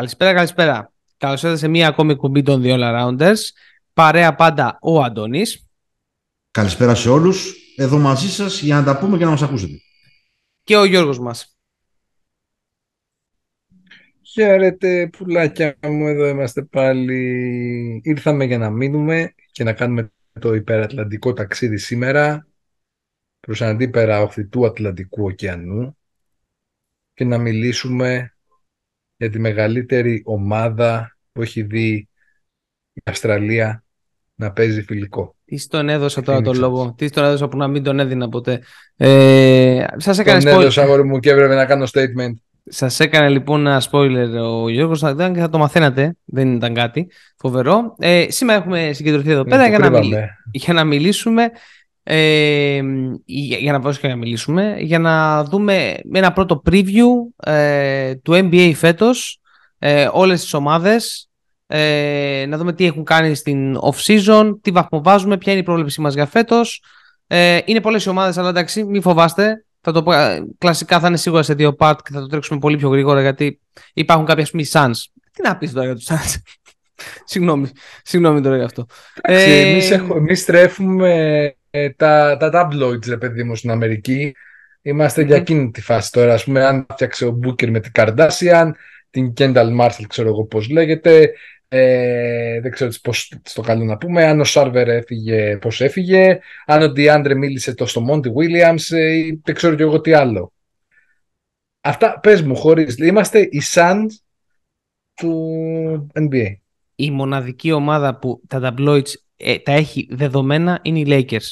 Καλησπέρα, καλησπέρα. Καλώς ήρθατε σε μία ακόμη κουμπί των The All Arounders. Παρέα πάντα ο Αντώνης. Καλησπέρα σε όλους. Εδώ μαζί σας για να τα πούμε και να μας ακούσετε. Και ο Γιώργος μας. Χαίρετε πουλάκια μου, εδώ είμαστε πάλι. Ήρθαμε για να μείνουμε και να κάνουμε το υπερατλαντικό ταξίδι σήμερα προς αντίπερα όχθη του Ατλαντικού ωκεανού και να μιλήσουμε για τη μεγαλύτερη ομάδα που έχει δει η Αυστραλία να παίζει φιλικό. Τι τον έδωσα τώρα τον λόγο. Τι τον έδωσα που να μην τον έδινα ποτέ. Ε, σας έκανε τον έδωσα αγόρι μου και έπρεπε να κάνω statement. Σας έκανε λοιπόν ένα spoiler ο Γιώργος και θα το μαθαίνατε. Δεν ήταν κάτι φοβερό. Ε, σήμερα έχουμε συγκεντρωθεί εδώ πέρα για να, για να μιλήσουμε ε, για να και να μιλήσουμε, για να δούμε ένα πρώτο preview ε, του NBA φέτος, ε, όλες τις ομάδες, ε, να δούμε τι έχουν κάνει στην off-season, τι βαθμό βάζουμε, ποια είναι η πρόβλεψή μας για φέτος. Ε, είναι πολλές οι ομάδες, αλλά εντάξει, μην φοβάστε. Θα το πω, ε, κλασικά θα είναι σίγουρα σε δύο part και θα το τρέξουμε πολύ πιο γρήγορα γιατί υπάρχουν κάποια πούμε Suns. Τι να πεις τώρα για τους Suns. συγγνώμη, συγγνώμη τώρα για αυτό. Εντάξει, ε, εμείς, εμείς τρέφουμε ε, τα, τα tabloids, ρε παιδί μου, στην Αμερική. Είμαστε για εκείνη τη φάση τώρα. Ας πούμε, αν φτιάξε ο Μπούκερ με την Καρδάσιαν, την Κένταλ Μάρσελ, ξέρω εγώ πώς λέγεται. Ε, δεν ξέρω πώς το καλό να πούμε. Αν ο Σάρβερ έφυγε, πώς έφυγε. Αν ο Ντιάντρε μίλησε το στο Μόντι Βίλιαμς, ε, δεν ξέρω κι εγώ τι άλλο. Αυτά πες μου χωρίς. Είμαστε οι Suns του NBA. Η μοναδική ομάδα που τα tabloids ε, τα έχει δεδομένα είναι οι Lakers.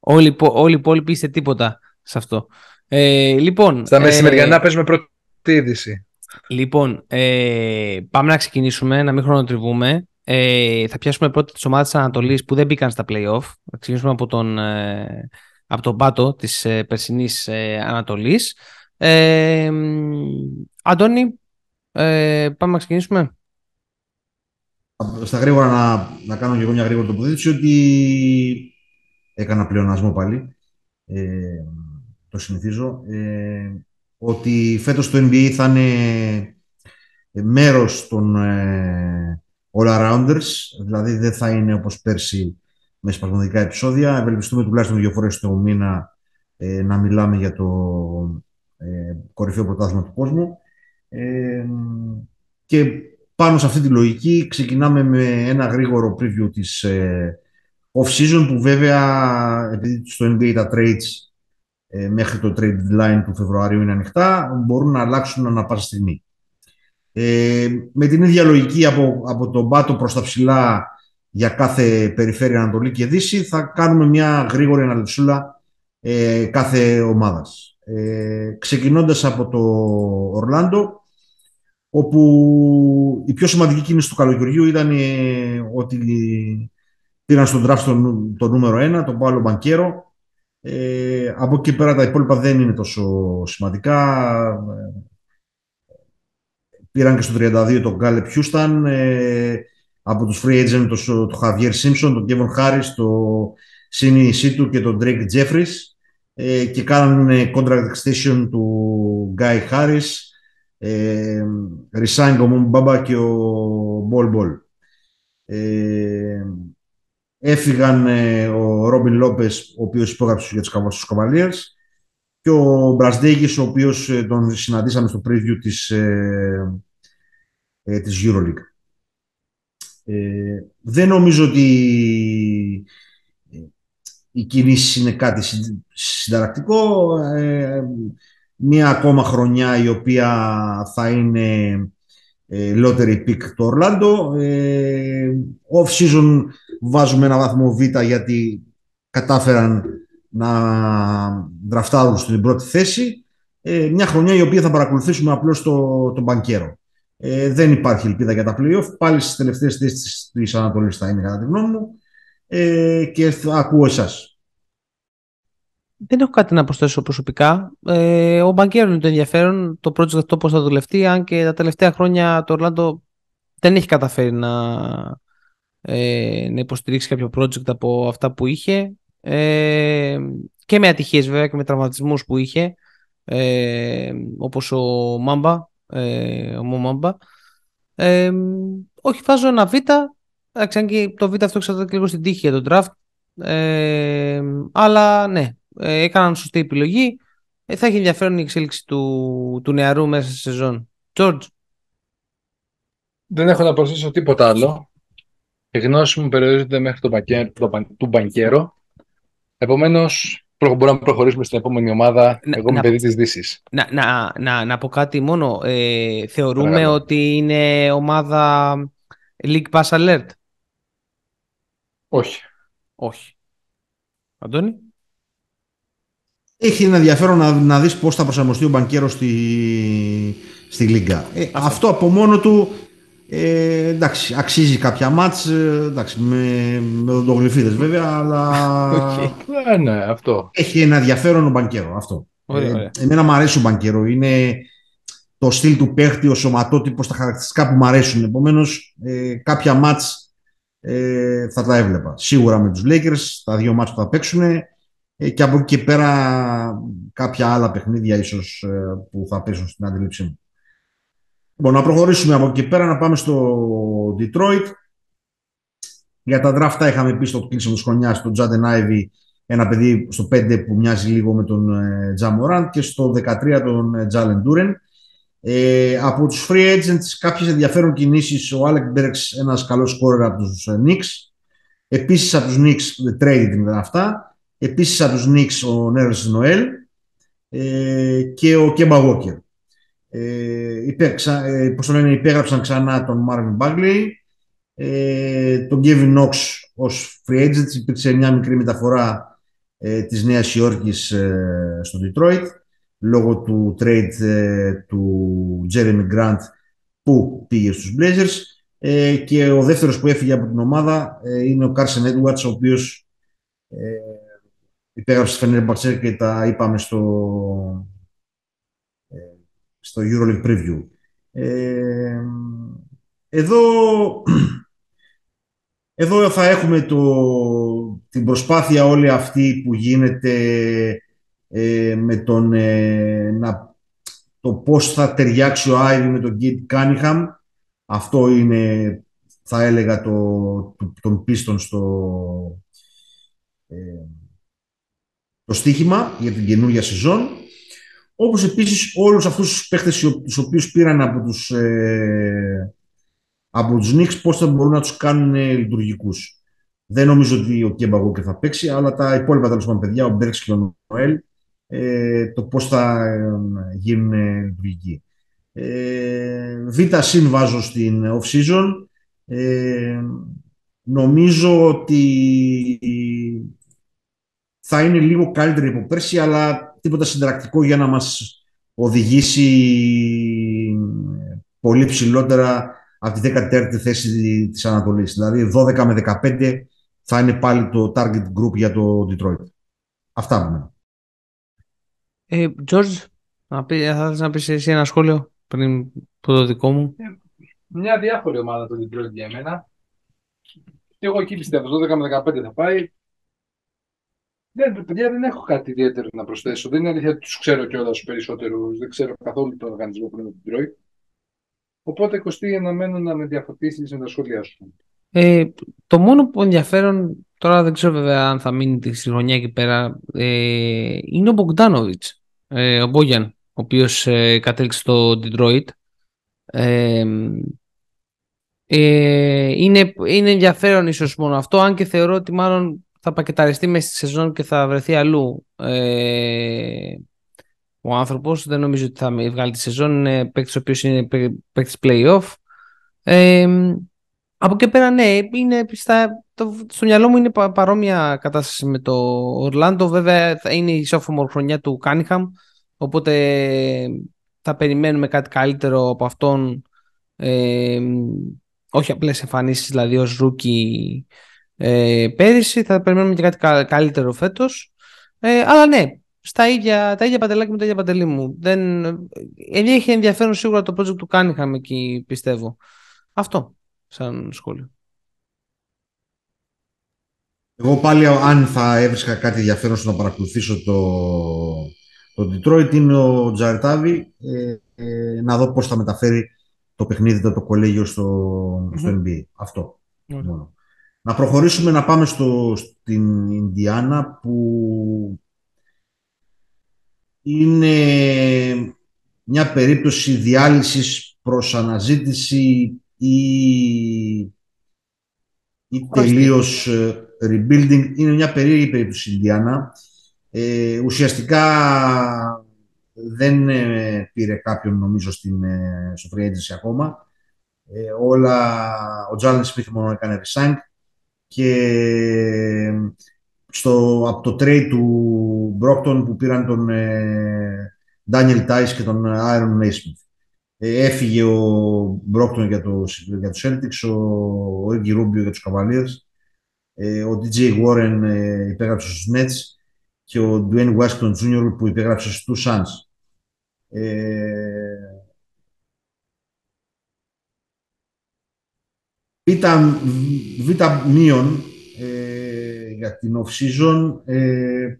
Όλοι, όλοι οι υπόλοιποι είστε τίποτα σε αυτό. Ε, λοιπόν, Στα μεσημεριανά ε, παίζουμε πρώτη είδηση. Λοιπόν, ε, πάμε να ξεκινήσουμε, να μην χρονοτριβούμε. Ε, θα πιάσουμε πρώτα τις ομάδες της Ανατολής που δεν μπήκαν στα play-off. Θα ξεκινήσουμε από τον, ε, από τον πάτο της ε, περσινής ε, Ανατολής. Ε, Αντώνη, ε, πάμε να ξεκινήσουμε. Στα γρήγορα να, να κάνω και εγώ μια γρήγορη τοποθέτηση ότι έκανα πλεονασμό πάλι, ε, το συνηθίζω, ε, ότι φέτος το NBA θα είναι μέρος των ε, all-arounders, δηλαδή δεν θα είναι όπως πέρσι με σπασμωδικά επεισόδια. Ευελπιστούμε τουλάχιστον δύο φορές το μήνα ε, να μιλάμε για το ε, κορυφαίο πρωτάθλημα του κόσμου. Ε, και πάνω σε αυτή τη λογική ξεκινάμε με ένα γρήγορο preview της ε, off-season που βέβαια επειδή στο NBA τα trades ε, μέχρι το trade line του Φεβρουαρίου είναι ανοιχτά, μπορούν να αλλάξουν ανά πάσα στιγμή. Ε, με την ίδια λογική από, από τον πάτο προς τα ψηλά για κάθε περιφέρεια Ανατολή και Δύση θα κάνουμε μια γρήγορη αναλυσούλα ε, κάθε ομάδας. Ε, ξεκινώντας από το Ορλάντο, όπου η πιο σημαντική κίνηση του καλοκαιριού ήταν ε, ότι πήραν στον draft το, το νούμερο 1, τον Παύλο Μπανκέρο. Ε, από εκεί πέρα τα υπόλοιπα δεν είναι τόσο σημαντικά. Πήραν και στο 32 τον Γκάλε Πιούσταν, ε, από τους free agent το, το Javier Simpson, τον Kevin Harris, το Σίνι Σίτου και τον Drake Jeffries ε, και κάνανε contract extension του Guy Harris ε, Ρισάιν ο Μπάμπα και ο Μπολ Μπολ. Ε, έφυγαν ε, ο Ρόμπιν Λόπες, ο οποίος υπόγραψε για τους Καβαλίες και ο Μπρασδέγης, ο οποίος ε, τον συναντήσαμε στο preview της, ε, ε, της EuroLeague. Ε, δεν νομίζω ότι η κίνηση είναι κάτι συνταρακτικό μία ακόμα χρονιά η οποία θα είναι ε, lottery pick το Ορλάντο. Ε, off season βάζουμε ένα βαθμό Β γιατί κατάφεραν να δραφτάρουν στην πρώτη θέση. Ε, μια χρονιά η οποία θα παρακολουθήσουμε απλώς το, τον μπανκέρο. Ε, δεν υπάρχει ελπίδα για τα play-off. Πάλι στις τελευταίες θέσεις της Ανατολής θα είναι κατά τη γνώμη μου. Ε, και θα ακούω εσάς. Δεν έχω κάτι να προσθέσω προσωπικά. Ε, ο Μπαγκέρο είναι το ενδιαφέρον, το project αυτό πώς θα δουλευτεί, αν και τα τελευταία χρόνια το Ορλάντο δεν έχει καταφέρει να, ε, να υποστηρίξει κάποιο project από αυτά που είχε. Ε, και με ατυχίες βέβαια και με τραυματισμούς που είχε, ε, όπως ο Μάμπα, ε, ο Μάμπα. Ε, όχι, βάζω ένα Β. Εντάξει, αν και το Β αυτό εξαρτάται λίγο στην τύχη για τον draft. Ε, αλλά ναι, ε, έκαναν σωστή επιλογή. Ε, θα έχει ενδιαφέρον η εξέλιξη του, του νεαρού μέσα στη σεζόν. George. Δεν έχω να προσθέσω τίποτα άλλο. Η γνώση μου περιορίζεται μέχρι το, μπανκέρο, το, του μπανκέρο. Επομένως, μπορούμε να προχωρήσουμε στην επόμενη ομάδα. Να, Εγώ είμαι παιδί της Δύσης. Να, να, να, να πω κάτι μόνο. Ε, θεωρούμε ότι είναι ομάδα League Pass Alert; Όχι. Όχι. Αντώνη; Έχει ένα ενδιαφέρον να, να δεις πώς θα προσαρμοστεί ο Μπανκέρος στη, στη Λίγκα. Ε, αυτό από μόνο του ε, εντάξει, αξίζει κάποια μάτς, ε, εντάξει, με, με οδοντογλυφίδες βέβαια, αλλά okay. ναι, αυτό. έχει ένα ενδιαφέρον ο Μπανκέρο, αυτό. Ωραία, ωραία. Ε, εμένα μου αρέσει ο Μπανκέρο, είναι το στυλ του παίχτη, ο σωματότυπος, τα χαρακτηριστικά που μου αρέσουν. Επομένως, ε, κάποια μάτς ε, θα τα έβλεπα. Σίγουρα με τους Lakers, τα δύο μάτς που θα παίξουν ε, και από εκεί και πέρα κάποια άλλα παιχνίδια ίσως ε, που θα πέσουν στην αντίληψή μου. Λοιπόν, να προχωρήσουμε από εκεί πέρα, να πάμε στο Detroit. Για τα draft είχαμε πει στο κλείσιμο της χρονιάς τον Τζάντεν Άιβι, ένα παιδί στο 5 που μοιάζει λίγο με τον Τζαμοράντ και στο 13 τον Τζάλεν Ντούρεν. Ε, από τους free agents κάποιες ενδιαφέρον κινήσεις ο Άλεκ Μπέρξ ένας καλός σκόρερ από τους Knicks επίσης από τους Knicks trade ήταν αυτά επίσης από τους Knicks ο Νέρος Νοέλ ε, και ο Κέμπα Walker ε, υπέξα, ε, πώς το λένε, υπέγραψαν ξανά τον Marvin Bagley, ε, τον Kevin Knox ως free agent. Υπήρξε μια μικρή μεταφορά ε, της Νέας Υόρκης ε, στο Detroit λόγω του trade ε, του Jeremy Grant που πήγε στους Blazers ε, και ο δεύτερος που έφυγε από την ομάδα ε, είναι ο Carson Edwards ο οποίος ε, υπέγραψε Fenerbahce και τα είπαμε στο, στο EuroLeague Preview. Ε, εδώ, εδώ θα έχουμε το, την προσπάθεια όλη αυτή που γίνεται ε, με τον, ε, να, το πώς θα ταιριάξει ο Άιβι με τον Γκίτ Κάνιχαμ. Αυτό είναι, θα έλεγα, το, το, τον πίστον στο ε, το στίχημα για την καινούργια σεζόν. Όπως επίσης όλους αυτούς τους παίχτες τους οποίους πήραν από τους ε, από τους Knicks, πώς θα μπορούν να τους κάνουν ε, λειτουργικούς. Δεν νομίζω ότι ο Κέμπα και θα παίξει, αλλά τα υπόλοιπα τέλος πάντων παιδιά, ο Μπέρξ και ο Νοέλ, ε, το πώς θα ε, γίνουν ε, λειτουργικοί. Ε, Β' συν βάζω στην off-season. Ε, νομίζω ότι θα είναι λίγο καλύτερη από πέρσι, αλλά τίποτα συνταρακτικό για να μας οδηγήσει πολύ ψηλότερα από τη 14η θέση της Ανατολής. Δηλαδή 12 με 15 θα είναι πάλι το target group για το Detroit. Αυτά μου. Ε, George, θα ήθελα να πεις εσύ ένα σχόλιο πριν από το δικό μου; Ε, μια διάφορη ομάδα το Detroit για μένα. Και εγώ εκεί πιστεύω, 12 με 15 θα πάει. Δεν, παιδιά, δεν έχω κάτι ιδιαίτερο να προσθέσω. Δεν είναι αλήθεια ότι τους ξέρω κιόλας τους περισσότερους. Δεν ξέρω καθόλου τον οργανισμό που είναι το Detroit. Οπότε, Κωστή, αναμένω να με διαφωτίσεις με τα σχόλιά σου. Ε, το μόνο που ενδιαφέρον, τώρα δεν ξέρω βέβαια αν θα μείνει τη χρονιά εκεί πέρα, ε, είναι ο Μπογκδάνοβιτ, ε, ο Μπόγιαν, ο οποίος ε, κατέληξε στο Detroit. Ε, ε, είναι, είναι ενδιαφέρον ίσως μόνο αυτό, αν και θεωρώ ότι μάλλον θα πακεταριστεί μέσα στη σεζόν και θα βρεθεί αλλού. Ε, ο άνθρωπος δεν νομίζω ότι θα βγάλει τη σεζόν. Είναι παίκτης ο οποίος είναι παίκτης play-off. Ε, από εκεί πέρα ναι, είναι, στα, το, στο μυαλό μου είναι παρόμοια κατάσταση με το Ορλάντο. Βέβαια θα είναι η sophomore χρονιά του Κάνιχαμ, οπότε θα περιμένουμε κάτι καλύτερο από αυτόν. Ε, όχι απλές εμφανίσεις δηλαδή ως rookie ε, πέρυσι, θα περιμένουμε και κάτι καλύτερο φέτος. Ε, αλλά ναι, στα ίδια, τα ίδια παντελάκια με τα ίδια παντελή μου. Δεν, ε, έχει ενδιαφέρον σίγουρα το project του Κάνιχαμ εκεί, πιστεύω. Αυτό, σαν σχόλιο. Εγώ πάλι, αν θα έβρισκα κάτι ενδιαφέρον στο να παρακολουθήσω το, το Detroit, είναι ο Τζαρετάβη, ε, ε, να δω πώς θα μεταφέρει το παιχνίδι, το κολέγιο στο, στο NBA. Αυτό μόνο. Να προχωρήσουμε να πάμε στο, στην Ινδιάνα που είναι μια περίπτωση διάλυσης προς αναζήτηση ή, ή τελείως ε, rebuilding. Είναι μια περίεργη περίπτωση Ινδιάνα. Ε, ουσιαστικά δεν ε, πήρε κάποιον νομίζω στην, ε, στο free ακόμα. Ε, όλα, ο Τζάλεν Σμιθ μόνο έκανε resign και στο, από το trade του Μπρόγκτον που πήραν τον Ντάνιελ Τάις και τον Άαρον Νέσμιθ. Ε, έφυγε ο Μπρόγκτον για, το, για Celtics, ο, Ρίκι Ρούμπιο για τους Cavaliers, ε, ο DJ Warren ε, υπέγραψε στους Nets και ο Dwayne Washington Jr. που υπέγραψε στους Suns. Β, μείον ε, για την off-season ε,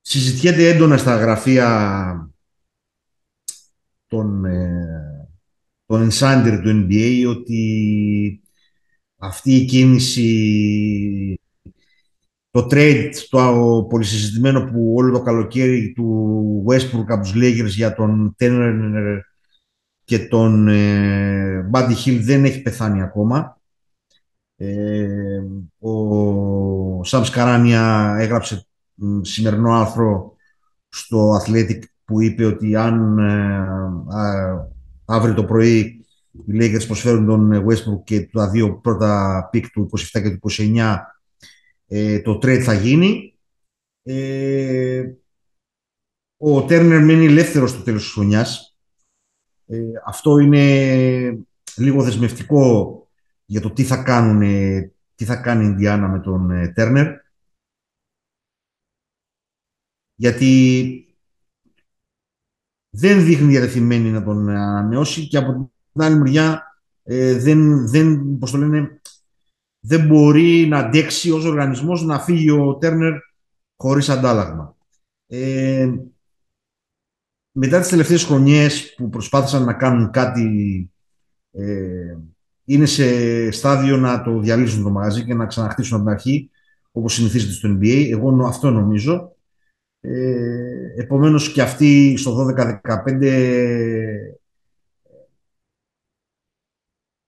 συζητιέται έντονα στα γραφεία των, ε, των insider του NBA ότι αυτή η κίνηση το trade, το πολυσυζητημένο που όλο το καλοκαίρι του Westbrook από τους Lakers για τον Turner και τον ε, Buddy Hill δεν έχει πεθάνει ακόμα. Ε, ο Σαμ Σκαράνια έγραψε σημερινό άρθρο στο Athletic που είπε ότι αν ε, αύριο το πρωί οι Lakers προσφέρουν τον Westbrook και τα δύο πρώτα picks του 27 και του 29 ε, το trade θα γίνει. Ε, ο Τέρνερ μένει ελεύθερος στο τέλος της χρονιάς. Ε, αυτό είναι λίγο δεσμευτικό για το τι θα, κάνουν, τι θα κάνει η Ινδιάνα με τον Τέρνερ. Γιατί δεν δείχνει διατεθειμένη να τον ανανεώσει και από την άλλη μεριά δεν, δεν, πώς το λένε, δεν μπορεί να αντέξει ως οργανισμός να φύγει ο Τέρνερ χωρίς αντάλλαγμα. Ε, μετά τις τελευταίες χρονιές που προσπάθησαν να κάνουν κάτι ε, είναι σε στάδιο να το διαλύσουν το μαγαζί και να ξαναχτίσουν από την αρχή όπως συνηθίζεται στο NBA. Εγώ αυτό νομίζω. Ε, επομένως και αυτοί στο 12-15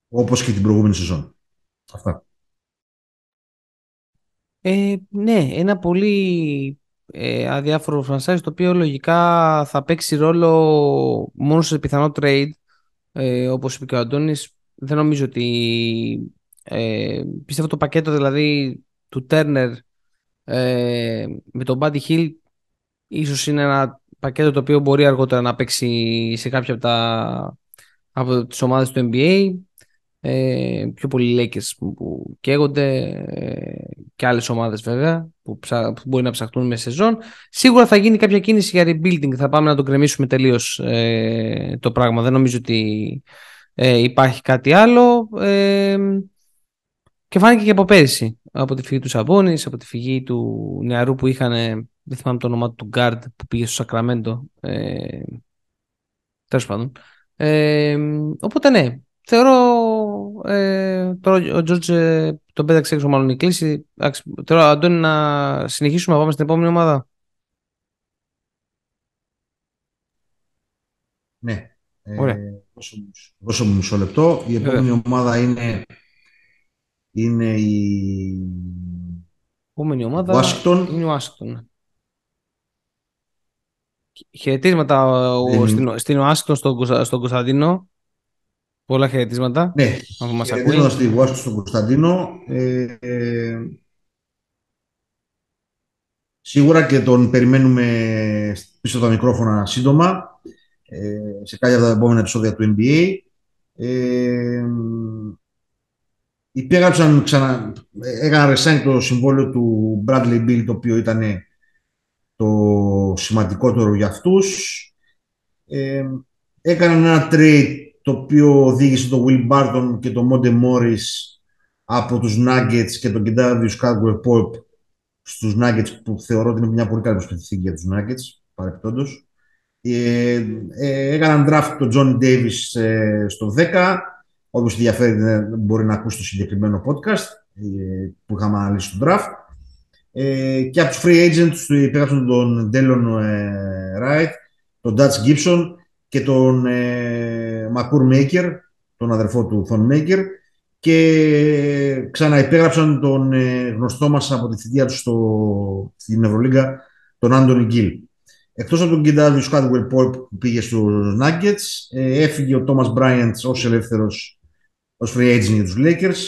όπως και την προηγούμενη σεζόν. Αυτά. Ε, ναι, ένα πολύ ε, αδιάφορο franchise το οποίο λογικά θα παίξει ρόλο μόνο σε πιθανό trade ε, όπως είπε και ο Αντώνης. Δεν νομίζω ότι ε, πιστεύω το πακέτο δηλαδή του Turner ε, με τον Buddy Hill ίσως είναι ένα πακέτο το οποίο μπορεί αργότερα να παίξει σε κάποια από, τα, από τις ομάδες του NBA ε, πιο πολλοί Lakers που, που καίγονται ε, και άλλες ομάδες βέβαια που, ψα, που μπορεί να ψαχτούν με σεζόν. Σίγουρα θα γίνει κάποια κίνηση για rebuilding, θα πάμε να το κρεμίσουμε τελείως ε, το πράγμα. Δεν νομίζω ότι ε, υπάρχει κάτι άλλο. Ε, και φάνηκε και από πέρυσι, από τη φυγή του Σαμπόνης, από τη φυγή του νεαρού που είχαν, δεν θυμάμαι το όνομα του Guard που πήγε στο Σακραμέντο. Ε, τέλος πάντων. Ε, οπότε ναι, θεωρώ ε, τώρα ο Τζόρτζ ε, τον πέταξε έξω μάλλον η κλίση. Τώρα, Αντώνη, να συνεχίσουμε να πάμε στην επόμενη ομάδα. Ναι. Ε, Ωραία. δώσω, μου μισό λεπτό. Η επόμενη ομάδα είναι, είναι η... επόμενη ομάδα Washington. είναι ο Washington. Χαιρετίσματα ε, στην, στην Ουάσιγκτον στον, στον Κωνσταντίνο. Πολλά χαιρετίσματα. Ναι, χαιρετίσματα στη Βουάσκο στον Κωνσταντίνο. Ε, ε, σίγουρα και τον περιμένουμε πίσω από τα μικρόφωνα σύντομα ε, σε κάποια από τα επόμενα επεισόδια του NBA. Ε, υπέγραψαν ξανά, έκαναν resign το συμβόλαιο του Bradley Bill το οποίο ήταν το σημαντικότερο για αυτούς. Ε, έκαναν ένα trade το οποίο οδήγησε τον Will Barton και τον Monte Morris από τους Nuggets και τον Kentavious Caldwell Pope στους Nuggets που θεωρώ ότι είναι μια πολύ καλή προσπαθητική για τους Nuggets παρεπιπτόντως. Ε, ε, έκαναν draft τον John Davis ε, στο 10. Όποιος ενδιαφέρει μπορεί να ακούσει το συγκεκριμένο podcast ε, που είχαμε αναλύσει τον draft. Ε, και από τους free agents υπέγραψαν τον Dellon ε, Wright, τον Dutch Gibson και τον ε, Makur Maker, τον αδερφό του Thon Maker και ξαναυπέγραψαν τον ε, γνωστό μας από τη θητεία τους στο, στην Ευρωλίγκα, τον Άντωνι Γκίλ. Εκτός από τον Κιντάβιου Σκάτουελ που πήγε στους Nuggets, ε, έφυγε ο Τόμας Μπράιαντ ως ελεύθερος ως free agent για τους Lakers.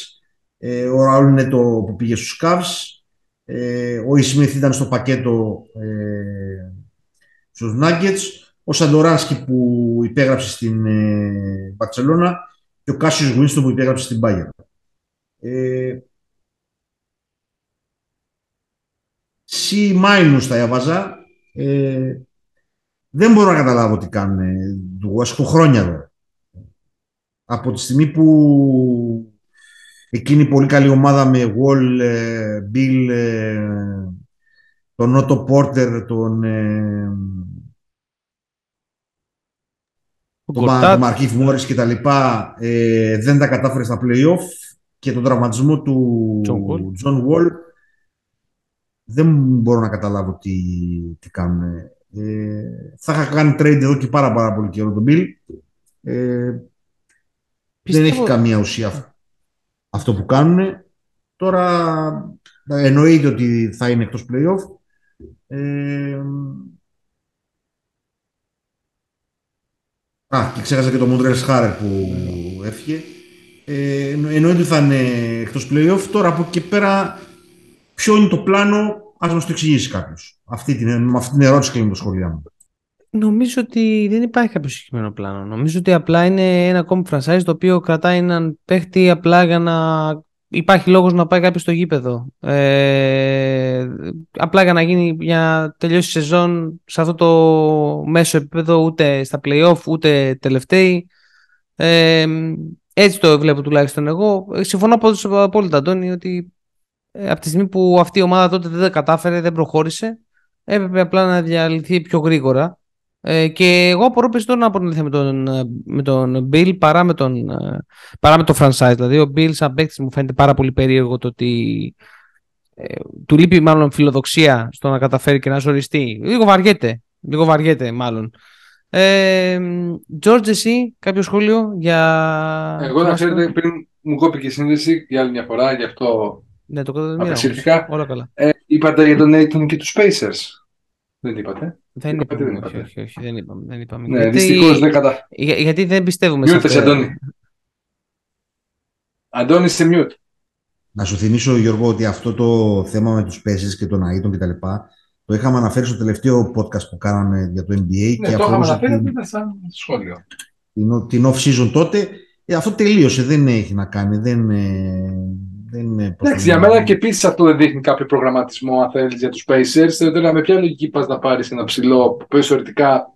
Ε, ο Ραούλ είναι το που πήγε στους Cavs. Ε, ο Ισμιθ ήταν στο πακέτο ε, στους Nuggets. Ο Σαντοράνσκι που υπέγραψε στην ε, και ο Κάσιος Γουίνστον που υπέγραψε στην Bayern. Ε, C- θα έβαζα. Ε, δεν μπορώ να καταλάβω τι κάνουν. Του ασκώ χρόνια εδώ. Από τη στιγμή που εκείνη η πολύ καλή ομάδα με Wall, ε, Bill, ε, τον Νότο Πόρτερ, τον ε, τον Μαρκίφ Μόρις και τα λοιπά ε, δεν τα κατάφερε στα play-off και τον τραυματισμό του John Wall δεν μπορώ να καταλάβω τι, τι κάνουν. Ε, θα είχα κάνει trade εδώ και πάρα, πάρα πολύ καιρό τον Bill. Ε, Δεν έχει καμία ουσία αυτό που κάνουν. Τώρα εννοείται ότι θα είναι εκτός play-off. Ε, Α, και ξέχασα και το Μοντρέλ Σχάρερ που ναι. έφυγε. Ε, εννοείται ότι θα είναι εκτός playoff. Τώρα από εκεί πέρα, ποιο είναι το πλάνο, ας μας το εξηγήσει κάποιος. Αυτή την, με αυτή την ερώτηση κλείνει το σχολείο μου. Νομίζω ότι δεν υπάρχει κάποιο συγκεκριμένο πλάνο. Νομίζω ότι απλά είναι ένα ακόμη franchise το οποίο κρατάει έναν παίχτη απλά για να υπάρχει λόγος να πάει κάποιος στο γήπεδο. Ε, απλά για να, γίνει, για να τελειώσει η σεζόν σε αυτό το μέσο επίπεδο ούτε στα play-off ούτε τελευταίοι. Ε, έτσι το βλέπω τουλάχιστον εγώ. Συμφωνώ απόλυτα Αντώνη ότι ε, από τη στιγμή που αυτή η ομάδα τότε δεν κατάφερε, δεν προχώρησε έπρεπε απλά να διαλυθεί πιο γρήγορα ε, και εγώ απορώ περισσότερο να απονελθεί με τον, με τον Bill παρά με, τον, παρά με το franchise. Δηλαδή, ο Bill, σαν παίκτης, μου φαίνεται πάρα πολύ περίεργο το ότι ε, του λείπει μάλλον φιλοδοξία στο να καταφέρει και να ζοριστεί. Λίγο βαριέται. Λίγο βαριέται, μάλλον. Ε, George, εσύ, κάποιο σχόλιο για. Εγώ να ξέρετε, πριν μου κόπηκε η σύνδεση για άλλη μια φορά, γι' αυτό. Ναι, το απεσύρθηκα. Όλα καλά. Ε, είπατε για τον Nathan και τους Spacers. Δεν είπατε. Δεν είπαμε, δεν όχι, όχι, όχι, δεν είπαμε. Δεν είπαμε. Ναι, γιατί... δυστυχώς δεν κατα... Για, γιατί δεν πιστεύουμε σε αυτό. Αντώνη. Αντώνη, σε mute. Να σου θυμίσω, Γιώργο, ότι αυτό το θέμα με τους παίσεις και τον αίτων κτλ. Το είχαμε αναφέρει στο τελευταίο podcast που κάναμε για το NBA. Ναι, και το είχαμε αναφέρει, την... ήταν σαν σχόλιο. Την, την off-season τότε. Ε, αυτό τελείωσε, δεν έχει να κάνει. Δεν, ε, Εντάξει, για μένα και επίσης αυτό δεν δείχνει κάποιο προγραμματισμό, αν θέλεις, για τους Pacers. Δηλαδή, με ποια λογική πας να πάρεις ένα ψηλό που πέσει θεωρητικά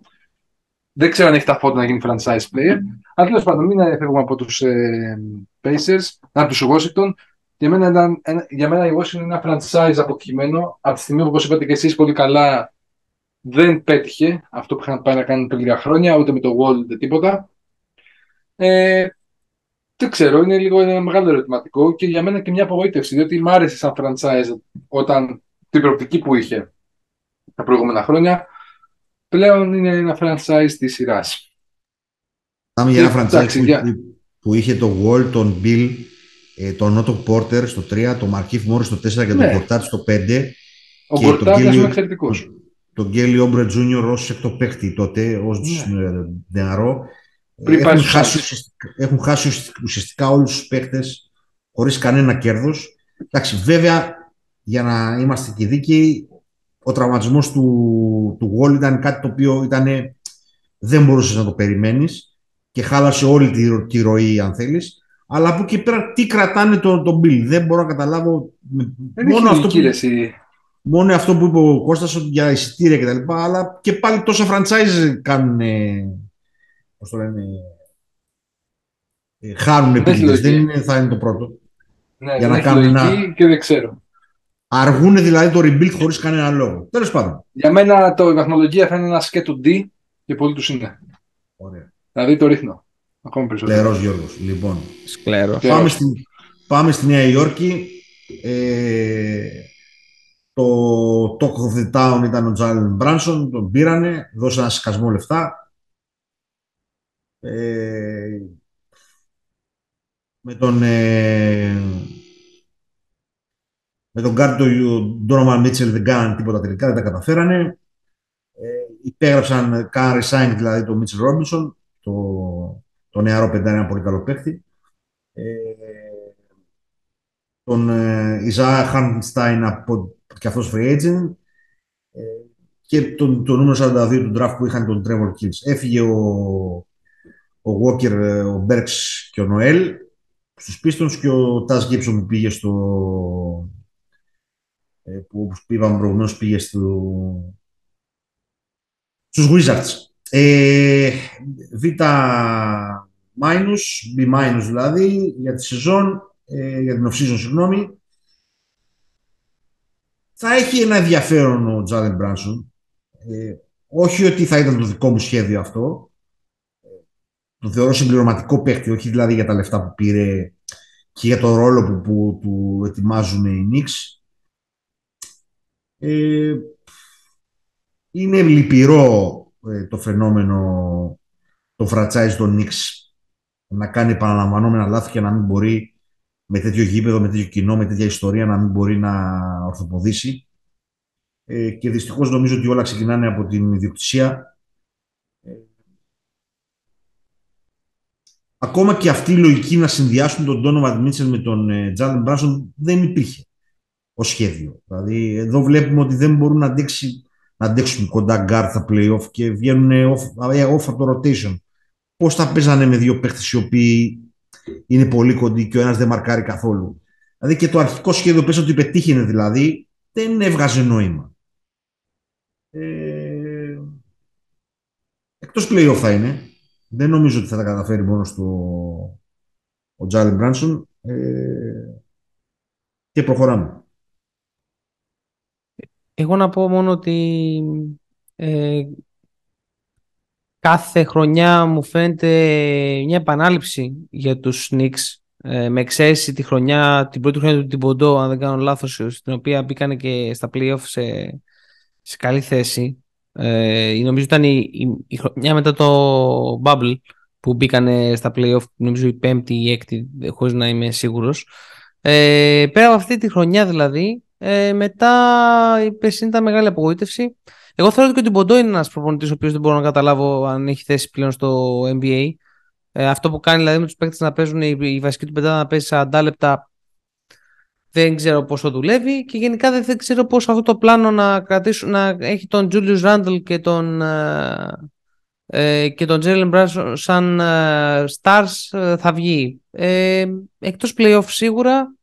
δεν ξέρω αν έχει τα φώτα να γίνει franchise player. Αλλά τέλος πάντων, μην φεύγουμε από τους ε, Pacers, από τους Washington. Για μένα, ήταν, για μένα η Washington είναι ένα franchise αποκειμένο. Από τη στιγμή που, όπως είπατε και εσείς πολύ καλά, δεν πέτυχε αυτό που είχαν πάει να κάνουν πριν λίγα χρόνια, ούτε με το Wall ούτε τίποτα. Ε, δεν ξέρω, είναι λίγο ένα μεγάλο ερωτηματικό και για μένα και μια απογοήτευση, διότι μου άρεσε σαν franchise όταν την προοπτική που είχε τα προηγούμενα χρόνια, πλέον είναι ένα franchise της σειράς. Πάμε για ένα franchise που, που, είχε το Wall, τον Bill, ε, τον Νότο Porter στο 3, τον Markif Morris στο 4 και τον ναι. Κορτάτ στο 5. Ο Κορτάτ είναι εξαιρετικός. Τον Γκέλι Όμπρε Τζούνιορ ως εκ το παίχτη τότε, ως ναι. νεαρό. Πριν έχουν, χάσει ουσιαστικά, έχουν χάσει ουσιαστικά όλους τους παίχτες χωρίς κανένα κέρδος. Εντάξει, βέβαια, για να είμαστε και δίκαιοι, ο τραυματισμός του, του Wall ήταν κάτι το οποίο ήταν, δεν μπορούσες να το περιμένεις και χάλασε όλη τη, τη ροή, αν θέλεις. Αλλά από εκεί πέρα τι κρατάνε τον το Bill; Δεν μπορώ να καταλάβω. Δεν μόνο, αυτό που, μόνο αυτό που είπε ο Κώστας για εισιτήρια κτλ. Αλλά και πάλι τόσα franchise κάνουν πώς το λένε, ε, χάρουν επίτηδες. Δεν είναι, θα είναι το πρώτο. Ναι, για να κάνουν ένα... και δεν ξέρω. Αργούν δηλαδή το rebuild χωρίς κανένα λόγο. Τέλος πάντων. Για μένα το, η βαθμολογία θα είναι ένα σκέτο D, Και πολύ του είναι. Ωραία. Δηλαδή το ρίχνω. Ακόμη περισσότερο. Σκλερός Γιώργος. Λοιπόν, Σκλέρο. πάμε, στην, πάμε στη Νέα Υόρκη. Ε, το Talk of the Town ήταν ο Τζάλεν Μπράνσον, τον πήρανε, δώσανε ένα σκασμό λεφτά. Ε, με τον ε, με τον Γκάρτ του Ντόνομαν Μίτσελ δεν κάνανε τίποτα τελικά, δεν τα καταφέρανε. Ε, υπέγραψαν, κάναν resign δηλαδή τον Μίτσελ Ρόμπινσον, το, το νεαρό πεντάρι, ένα πολύ καλό παίκτη. Ε, τον ε, Ιζά Χάρντστάιν από και αυτός free agent ε, και τον, το νούμερο 42 του draft που είχαν τον Trevor Kills. Έφυγε ο, ο Walker, ε, ο Berks και ο Νοέλ στους Pistons και ο Taz Gibson που πήγε στο ε, που όπως είπαμε προηγουμένως πήγε στο, στους Wizards. Ε, β minus, B minus δηλαδή για τη σεζόν, ε, για την off-season συγγνώμη. Θα έχει ένα ενδιαφέρον ο Τζάδεν Μπράνσον. Ε, όχι ότι θα ήταν το δικό μου σχέδιο αυτό. Το θεωρώ συμπληρωματικό παίκτη, όχι δηλαδή για τα λεφτά που πήρε και για το ρόλο που, που του ετοιμάζουν οι Knicks. Ε, είναι λυπηρό ε, το φαινόμενο το franchise των Knicks να κάνει επαναλαμβανόμενα λάθη και να μην μπορεί με τέτοιο γήπεδο, με τέτοιο κοινό, με τέτοια ιστορία να μην μπορεί να ορθοποδήσει. Ε, και δυστυχώς νομίζω ότι όλα ξεκινάνε από την ιδιοκτησία. Ακόμα και αυτή η λογική να συνδυάσουν τον Donovan Μίτσελ με τον Τζέιλεν Μπράνσον δεν υπήρχε ως σχέδιο. Δηλαδή, εδώ βλέπουμε ότι δεν μπορούν να, αντέξει, να αντέξουν κοντά γκάρ στα playoff και βγαίνουν off, ε, off από το rotation. Πώς θα παίζανε με δύο παίχτες οι οποίοι είναι πολύ κοντοί και ο ένας δεν μαρκάρει καθόλου. Δηλαδή και το αρχικό σχέδιο πες ότι πετύχαινε δηλαδή δεν έβγαζε νόημα. Ε, εκτός playoff θα είναι. Δεν νομίζω ότι θα τα καταφέρει μόνος στο ο Τζάλιν Μπράνσον. Ε, και προχωράμε. Εγώ να πω μόνο ότι ε, κάθε χρονιά μου φαίνεται μια επανάληψη για τους Knicks ε, με εξαίρεση τη χρονιά, την πρώτη χρονιά του Τιμποντό, αν δεν κάνω λάθος, στην οποία μπήκανε και στα playoff σε, σε καλή θέση. Ε, νομίζω ήταν η, η, χρονιά μετά το Bubble που μπήκανε στα playoff, νομίζω η πέμπτη ή η έκτη, χωρίς να είμαι σίγουρος. Ε, πέρα από αυτή τη χρονιά δηλαδή, ε, μετά η περσίνη ήταν μεγάλη απογοήτευση. Εγώ θεωρώ ότι και ο Τιμποντό είναι ένας προπονητής ο οποίος δεν μπορώ να καταλάβω αν έχει θέση πλέον στο NBA. Ε, αυτό που κάνει δηλαδή με τους παίκτες να παίζουν η, η βασική του πεντάδα να παίζει 40 λεπτά δεν ξέρω πόσο δουλεύει και γενικά δεν, ξέρω πώς αυτό το πλάνο να κρατήσουν να έχει τον Julius Randle και τον ε, ε και τον Jalen Brown σαν ε, stars ε, θα βγει. Ε, εκτός playoff σίγουρα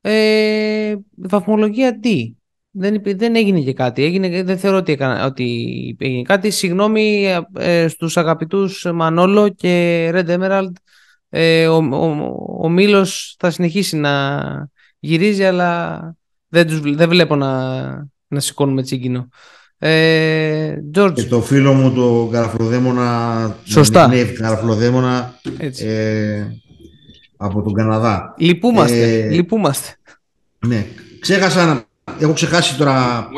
ε, βαθμολογία D. Δεν, δεν έγινε και κάτι. Έγινε, δεν θεωρώ ότι, έκανα, ότι έγινε κάτι. Συγγνώμη ε, στους αγαπητούς Μανόλο και Red Emerald. Ε, ο, ο, ο, Μήλος θα συνεχίσει να γυρίζει, αλλά δεν, τους, δεν βλέπω να, να σηκώνουμε τσίγκινο. Ε, George. Και το φίλο μου το Καραφλοδέμονα Σωστά. Ναι, Καραφλοδέμονα ε, από τον Καναδά. Λυπούμαστε. Ε, λυπούμαστε. Ναι. Ξέχασα να... Έχω ξεχάσει τώρα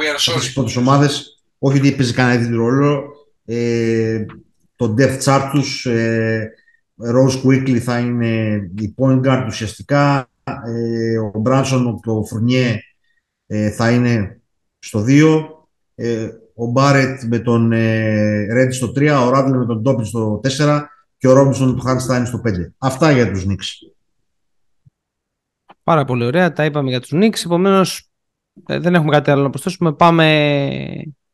τις πρώτες ομάδες. Όχι ότι παίζει κανένα ίδιο ρόλο. Ε, το depth chart τους ε, Rose Quickly θα είναι η point guard ουσιαστικά. Ε, ο Μπράνσον, το Φουρνιέ ε, θα είναι στο 2. Ε, ο Μπάρετ με τον ε, στο 3. Ο Ράντλε με τον Ντόπιν στο 4. Και ο Ρόμπινσον του Χάνστάιν στο 5. Αυτά για τους Νίξ. Πάρα πολύ ωραία. Τα είπαμε για τους Knicks. Επομένως, ε, δεν έχουμε κάτι άλλο να προσθέσουμε. Πάμε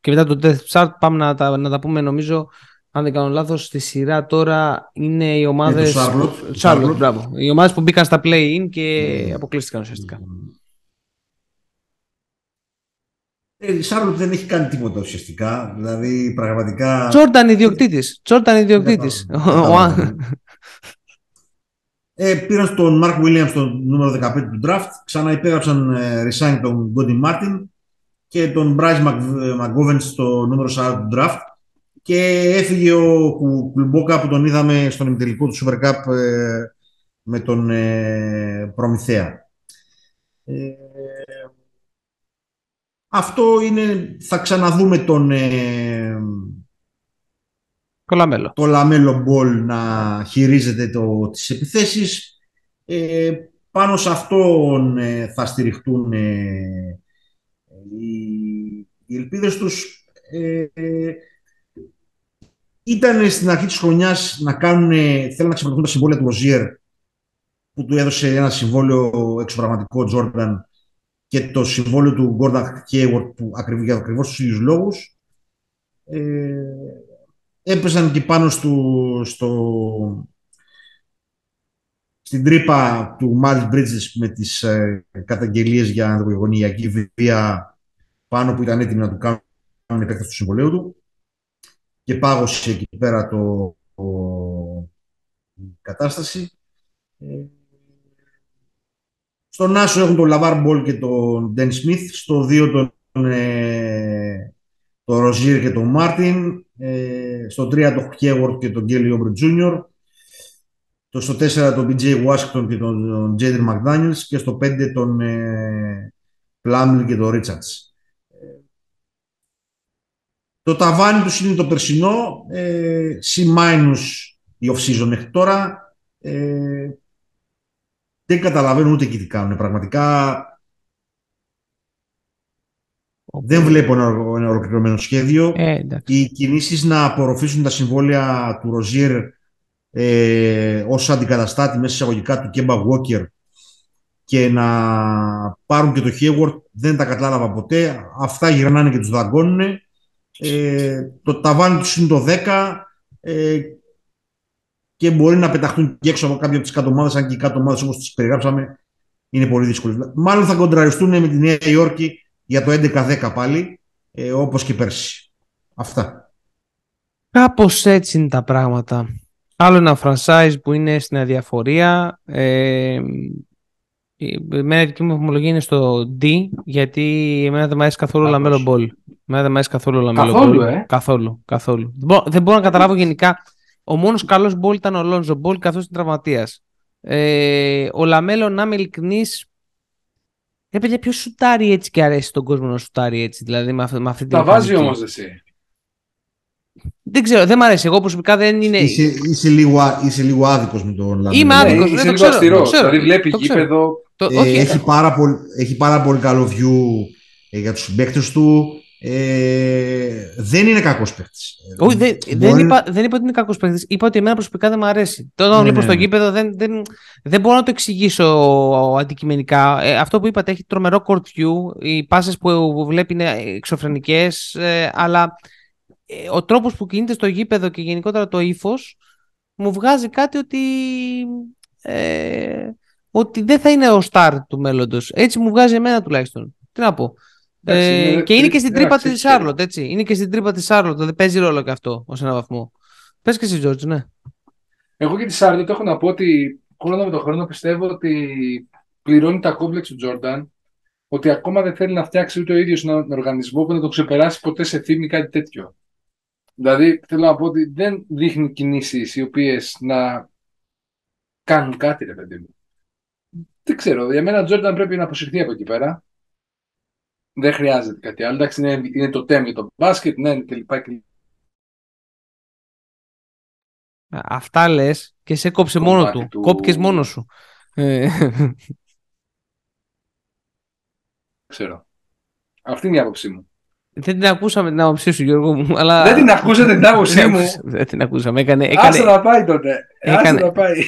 και μετά το Death Chart πάμε να τα, να τα πούμε νομίζω αν δεν κάνω λάθος, στη σειρά τώρα είναι οι ομάδες... Charlotte. μπράβο. Οι ομάδες που μπήκαν στα play-in και mm. αποκλείστηκαν ουσιαστικά. Ε, η Charlotte δεν έχει κάνει τίποτα ουσιαστικά. Δηλαδή, πραγματικά... Τζόρνταν ιδιοκτήτης. Τζόρνταν ιδιοκτήτης. Ε, πήραν τον Mark Williams το νούμερο 15 του draft, ξανά υπέγραψαν ε, resign τον Cody Martin και τον Bryce McGowens στο νούμερο 40 του draft. Και έφυγε ο Κουλμπόκα που τον είδαμε στον ημιτελικό του Super Cup ε, με τον ε, Προμηθέα. Ε, αυτό είναι, θα ξαναδούμε τον το Λαμέλο. Το Λαμέλο Μπολ να χειρίζεται το, τις επιθέσεις. Ε, πάνω σε αυτόν θα στηριχτούν οι, οι ελπίδες τους. Ε, ήταν στην αρχή της χρονιάς να κάνουν, θέλουν να ξεπεραστούν τα συμβόλαια του Ροζιέρ που του έδωσε ένα συμβόλαιο εξωπραγματικό Τζόρνταν και το συμβόλαιο του Γκόρνταν Χέιουαρτ που ακριβώς, για ακριβώς τους ίδιους λόγους. Ε, έπεσαν και πάνω στο, στο, στην τρύπα του Μάιλς Μπρίτζες με τις ε, καταγγελίες για ενδοοικογενειακή βία πάνω που ήταν έτοιμοι να του κάνουν επέκταση του συμβολαίου του και πάγωσε εκεί πέρα το, το η κατάσταση. Ε, στον Άσο έχουν τον Λαβάρ Μπολ και τον Ντένις Σμιθ. Στο 2 τον, ε, τον Ροζίρ και τον Μάρτιν. Ε, στο 3 τον Χέιγουορντ και τον Κέλι Όμπρε Τζούνιορ. Το στο 4 τον PJ Washington και τον Τζέιλεν Μακντάνιελς και στο 5 τον ε, Πλάμλι και τον Ρίτσαρτς. Το ταβάνι τους είναι το περσινό, ε, C- η off-season μέχρι τώρα. Ε, δεν καταλαβαίνω ούτε εκεί τι κάνουν. Πραγματικά δεν βλέπω ένα, ένα ολοκληρωμένο σχέδιο. Ε, οι κινήσεις να απορροφήσουν τα συμβόλαια του Ροζίερ ε, ως αντικαταστάτη μέσα εισαγωγικά του Κέμπα Walker και να πάρουν και το Hayward δεν τα κατάλαβα ποτέ. Αυτά γυρνάνε και τους δαγκώνουν. Ε, το ταβάνι τους είναι το 10 ε, και μπορεί να πεταχτούν και έξω από κάποια από τις κάτω ομάδε, αν και οι κάτω ομάδε όπως τις περιγράψαμε είναι πολύ δύσκολες. Μάλλον θα κοντραριστούν με τη Νέα Υόρκη για το 11-10 πάλι, ε, όπως και πέρσι. Αυτά. Κάπως έτσι είναι τα πράγματα. Άλλο ένα franchise που είναι στην αδιαφορία. Ε, Εμένα δική μου βαθμολογία είναι στο D, γιατί εμένα δεν μου αρέσει καθόλου ο Λαμέλο Μπολ. Εμένα δεν μου αρέσει καθόλου ο Λαμέλο Καθόλου, ε; Καθόλου, καθόλου. Δεν μπορώ, να καταλάβω γενικά. Ο μόνος καλός Μπολ ήταν ο Λόνζο Μπολ, καθώς ήταν τραυματίας. Ε, ο Λαμέλο, να είμαι ειλικρινής, ε, παιδιά, ποιος σουτάρει έτσι και αρέσει τον κόσμο να σουτάρει έτσι, δηλαδή με, με αυτή την. Τα βάζει όμως εσύ. Δεν ξέρω, δεν μ' αρέσει. Εγώ προσωπικά δεν είναι. Είσαι, είσαι, λίγο, είσαι λίγο άδικος με τον Λαμέλο. Είμαι άδικος. Ναι, είσαι λίγο αυστηρός. Δηλαδή βλέπει γήπεδο. Το, ε, έχει, πάρα πολύ, έχει πάρα πολύ καλό view ε, για τους συμπαίκτες του. Ε, δεν είναι κακός παίκτης. Όχι, δεν, δεν, είπα, δεν είπα ότι είναι κακός παίκτης. Είπα ότι εμένα προσωπικά δεν μου αρέσει. Τώρα, όταν ναι, βλέπω ναι, στο ναι. γήπεδο, δεν, δεν, δεν μπορώ να το εξηγήσω αντικειμενικά. Ε, αυτό που είπατε έχει τρομερό court view. Οι πάσει που βλέπει είναι εξωφρενικές. Ε, αλλά ε, ο τρόπος που κινείται στο γήπεδο και γενικότερα το ύφος μου βγάζει κάτι ότι. Ε, ότι δεν θα είναι ο star του μέλλοντος. Έτσι μου βγάζει εμένα τουλάχιστον. Τι να πω. Ε, και είναι και στην τρύπα της Σάρλοτ, έτσι. Είναι και στην τρύπα της Σάρλοτ. Δεν παίζει ρόλο και αυτό ως ένα βαθμό. Πες και εσύ, Τζόρτζ, ναι. Εγώ και τη Σάρλοτ έχω να πω ότι χρόνο με τον χρόνο πιστεύω ότι πληρώνει τα κόμπλεξ του Τζόρνταν. Ότι ακόμα δεν θέλει να φτιάξει ούτε ο ίδιος έναν οργανισμό που να το ξεπεράσει ποτέ σε θύμη κάτι τέτοιο. Δηλαδή, θέλω να πω ότι δεν δείχνει κινήσεις οι οποίες να κάνουν κάτι, ρε παιδί μου. Δεν ξέρω. Για μένα ο Τζόρνταν πρέπει να αποσυρθεί από εκεί πέρα. Δεν χρειάζεται κάτι άλλο. Εντάξει, είναι, είναι το τέμι το μπάσκετ, ναι, κλπ. Αυτά λες και σε κόψε μόνο του. του... Κόπηκες μόνος σου. Ε. Ξέρω. Αυτή είναι η άποψή μου. Δεν την ακούσαμε την άποψή σου, Γιώργο μου. Αλλά... Δεν την ακούσατε την άποψή μου. Δεν την ακούσαμε. Έκανε, έκανε... Άσε να πάει τότε. Έκανε... Άσε να πάει.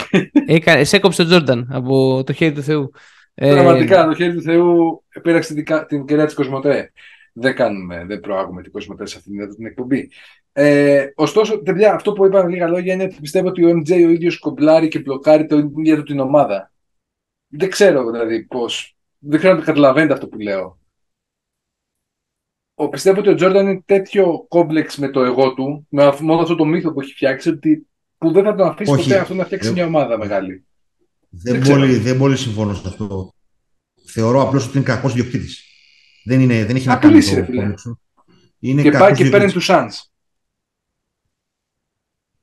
Έκανε... Σε έκοψε ο Τζόρνταν από το χέρι του Θεού. Ε, Πραγματικά, το χέρι του Θεού πήραξε την, την κεραία της Κοσμοτέ. Δεν κάνουμε, δεν προάγουμε την Κοσμοτέ σε αυτήν την εκπομπή. Ε, ωστόσο, παιδιά, αυτό που είπα λίγα λόγια είναι ότι πιστεύω ότι ο MJ ο ίδιος κομπλάρει και μπλοκάρει το ίδιο του την ομάδα. Δεν ξέρω δηλαδή πώ. Δεν ξέρω αν καταλαβαίνετε αυτό που λέω ο, πιστεύω ότι ο Τζόρνταν είναι τέτοιο κόμπλεξ με το εγώ του, με μόνο αυτό το μύθο που έχει φτιάξει, ότι, που δεν θα τον αφήσει ποτέ αυτό να φτιάξει μια ομάδα μεγάλη. Δεν, δεν, πολύ, δεν πολύ συμφωνώ σε αυτό. Θεωρώ απλώς ότι είναι κακός διοκτήτης. Δεν, είναι, δεν έχει να κάνει το φίλε. Είναι και πάει και παίρνει τους Suns.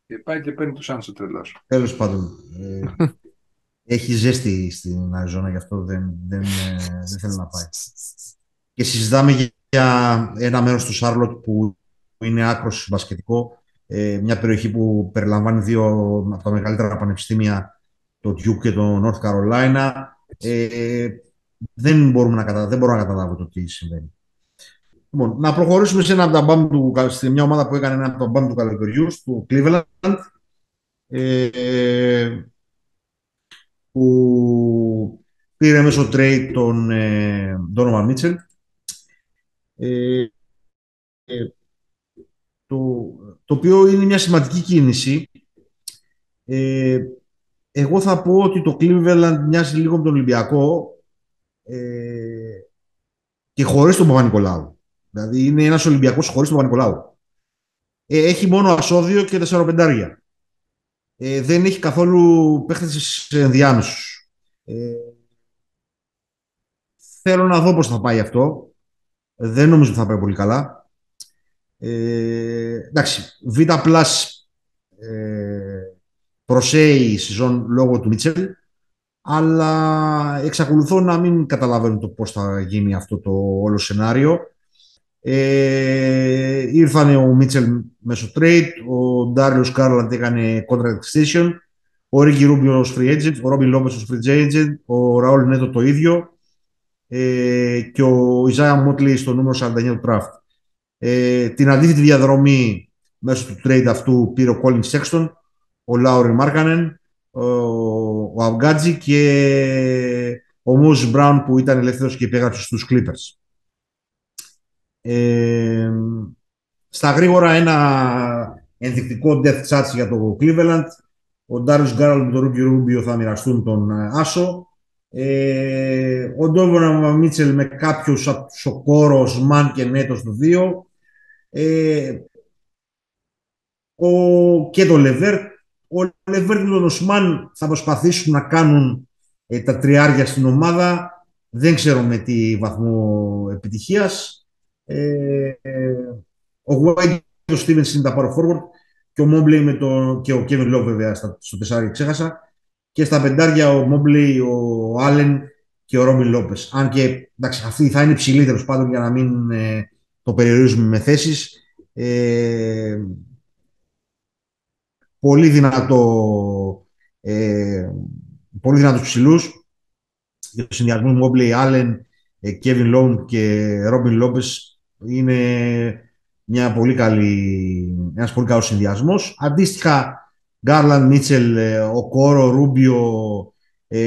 Και πάει και παίρνει τους Άντσο τρελός. Τέλος πάντων. Ε, έχει ζέστη στην Αριζόνα, γι' αυτό δεν, δεν, ε, δεν θέλει να πάει. Και συζητάμε για ένα μέρος του Σάρλοτ που είναι άκρος μπασκετικό. Ε, μια περιοχή που περιλαμβάνει δύο από τα μεγαλύτερα πανεπιστήμια, το Duke και το North Carolina. Ε, δεν, μπορούμε να κατα... δεν μπορώ να καταλάβω το τι συμβαίνει. Λοιπόν, να προχωρήσουμε σε, ένα από τα μπαμ του, σε μια ομάδα που έκανε ένα από τα μπαμ του καλοκαιριού, στο Cleveland. Ε, που πήρε μέσω trade τον ε, Donovan Mitchell. Ε, ε, το, το οποίο είναι μια σημαντική κίνηση. Ε, εγώ θα πω ότι το Cleveland μοιάζει λίγο με τον Ολυμπιακό ε, και χωρίς τον Παπα-Νικολάου. Δηλαδή είναι ένας Ολυμπιακός χωρίς τον Παπα-Νικολάου. Ε, έχει μόνο ασώδιο και τεσσαροπεντάρια. Ε, δεν έχει καθόλου παίχτες ενδιάμεσους. Ε, θέλω να δω πώς θα πάει αυτό. Δεν νομίζω ότι θα πάει πολύ καλά. Ε, εντάξει, Β ε, προσέει η σεζόν λόγω του Μίτσελ, αλλά εξακολουθώ να μην καταλαβαίνω το πώς θα γίνει αυτό το όλο σενάριο. Ε, ήρθανε ο Μίτσελ μέσω trade, ο Ντάριος Κάρλαντ έκανε contract extension, ο Ρίκη Ρούμπιο ως free agent, ο Ρόμπιν Λόπες ως free agent, ο Ραόλ Νέτο το ίδιο ε, και ο Ιζάια Μότλι στο νούμερο 49 του draft. Ε, την αντίθετη διαδρομή μέσω του trade αυτού πήρε ο Colin Sexton, ο Λάουρι Μάρκανεν, ο, ο Αυγάτζη και ο Μούζ Μπράουν που ήταν ελεύθερος και υπέγραψε στους Clippers. Ε, στα γρήγορα ένα ενδεικτικό death chart για το Cleveland. Ο Ντάριος Γκάραλ με τον Ρούμπι Ρούμπιο θα μοιραστούν τον ε, Άσο. Ε, ο Ντόνοβαν Μίτσελ με κάποιους Οκόρο, Μαν και Νέτο στο 2. Ε, ο, και το Λεβέρτ. Ο Λεβέρτ και τον Οσμάν θα προσπαθήσουν να κάνουν ε, τα τριάρια στην ομάδα. Δεν ξέρω με τι βαθμό επιτυχίας. Ε, ο Wade και ο Stevens είναι τα power forward και ο Mobley με το, και ο Kevin Love βέβαια στο τεσσάρι ξέχασα και στα πεντάρια ο Mobley, ο Allen και ο Robin Lopez. Αν και εντάξει, αυτοί θα είναι υψηλοί τέλος πάντων για να μην ε, το περιορίζουμε με θέσεις. Ε, πολύ δυνατό ε, πολύ δυνατούς ψηλούς για το συνδυασμό Mobley, Allen, Kevin Love και Robin Lopez είναι μια πολύ καλή, ένας πολύ καλός συνδυασμός. Αντίστοιχα, Γκάρλαντ, Μίτσελ, Οκόρο, Ρούμπιο,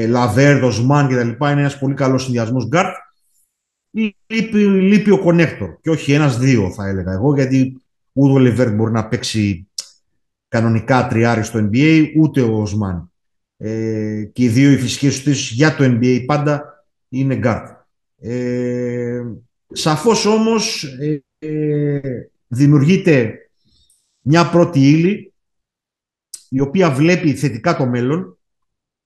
Λεβέρτ, Όσμαν κτλ. Είναι ένας πολύ καλός συνδυασμός γκάρτ. Λείπει, λείπει ο connector και όχι ένας-δύο θα έλεγα εγώ γιατί ούτε ο Λεβέρτ μπορεί να παίξει κανονικά τριάρι στο NBA ούτε ο Όσμαν. Ε, και οι δύο οι φυσικές για το NBA πάντα είναι γκάρτ. Ε, Σαφώς όμως ε, ε, δημιουργείται μια πρώτη ύλη η οποία βλέπει θετικά το μέλλον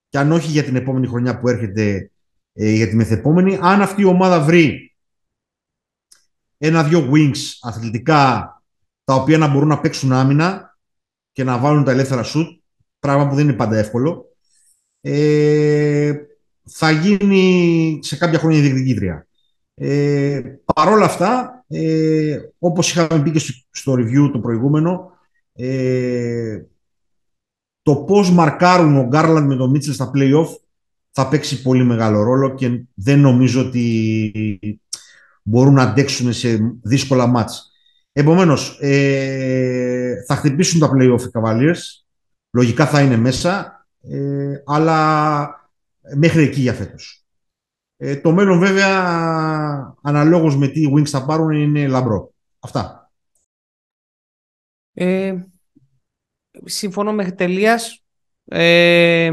και αν όχι για την επόμενη χρονιά που έρχεται ε, για τη μεθεπόμενη, αν αυτή η ομάδα βρει ένα-δυο wings αθλητικά τα οποία να μπορούν να παίξουν άμυνα και να βάλουν τα ελεύθερα shoot, πράγμα που δεν είναι πάντα εύκολο, ε, θα γίνει σε κάποια χρόνια διεκδικήτρια. Ε, Παρ' όλα αυτά, ε, όπως είχαμε πει και στο review το προηγούμενο, ε, το πώς μαρκάρουν ο Γκάρλαντ με τον Μίτσελ στα play-off θα παίξει πολύ μεγάλο ρόλο και δεν νομίζω ότι μπορούν να αντέξουν σε δύσκολα μάτς. Επομένως, ε, θα χτυπήσουν τα play-off οι Cavaliers, λογικά θα είναι μέσα, ε, αλλά μέχρι εκεί για φέτος. Ε, το μέλλον βέβαια, αναλόγως με τι wings θα πάρουν, είναι λαμπρό. Αυτά. Ε, συμφωνώ μέχρι τελείας. Ε,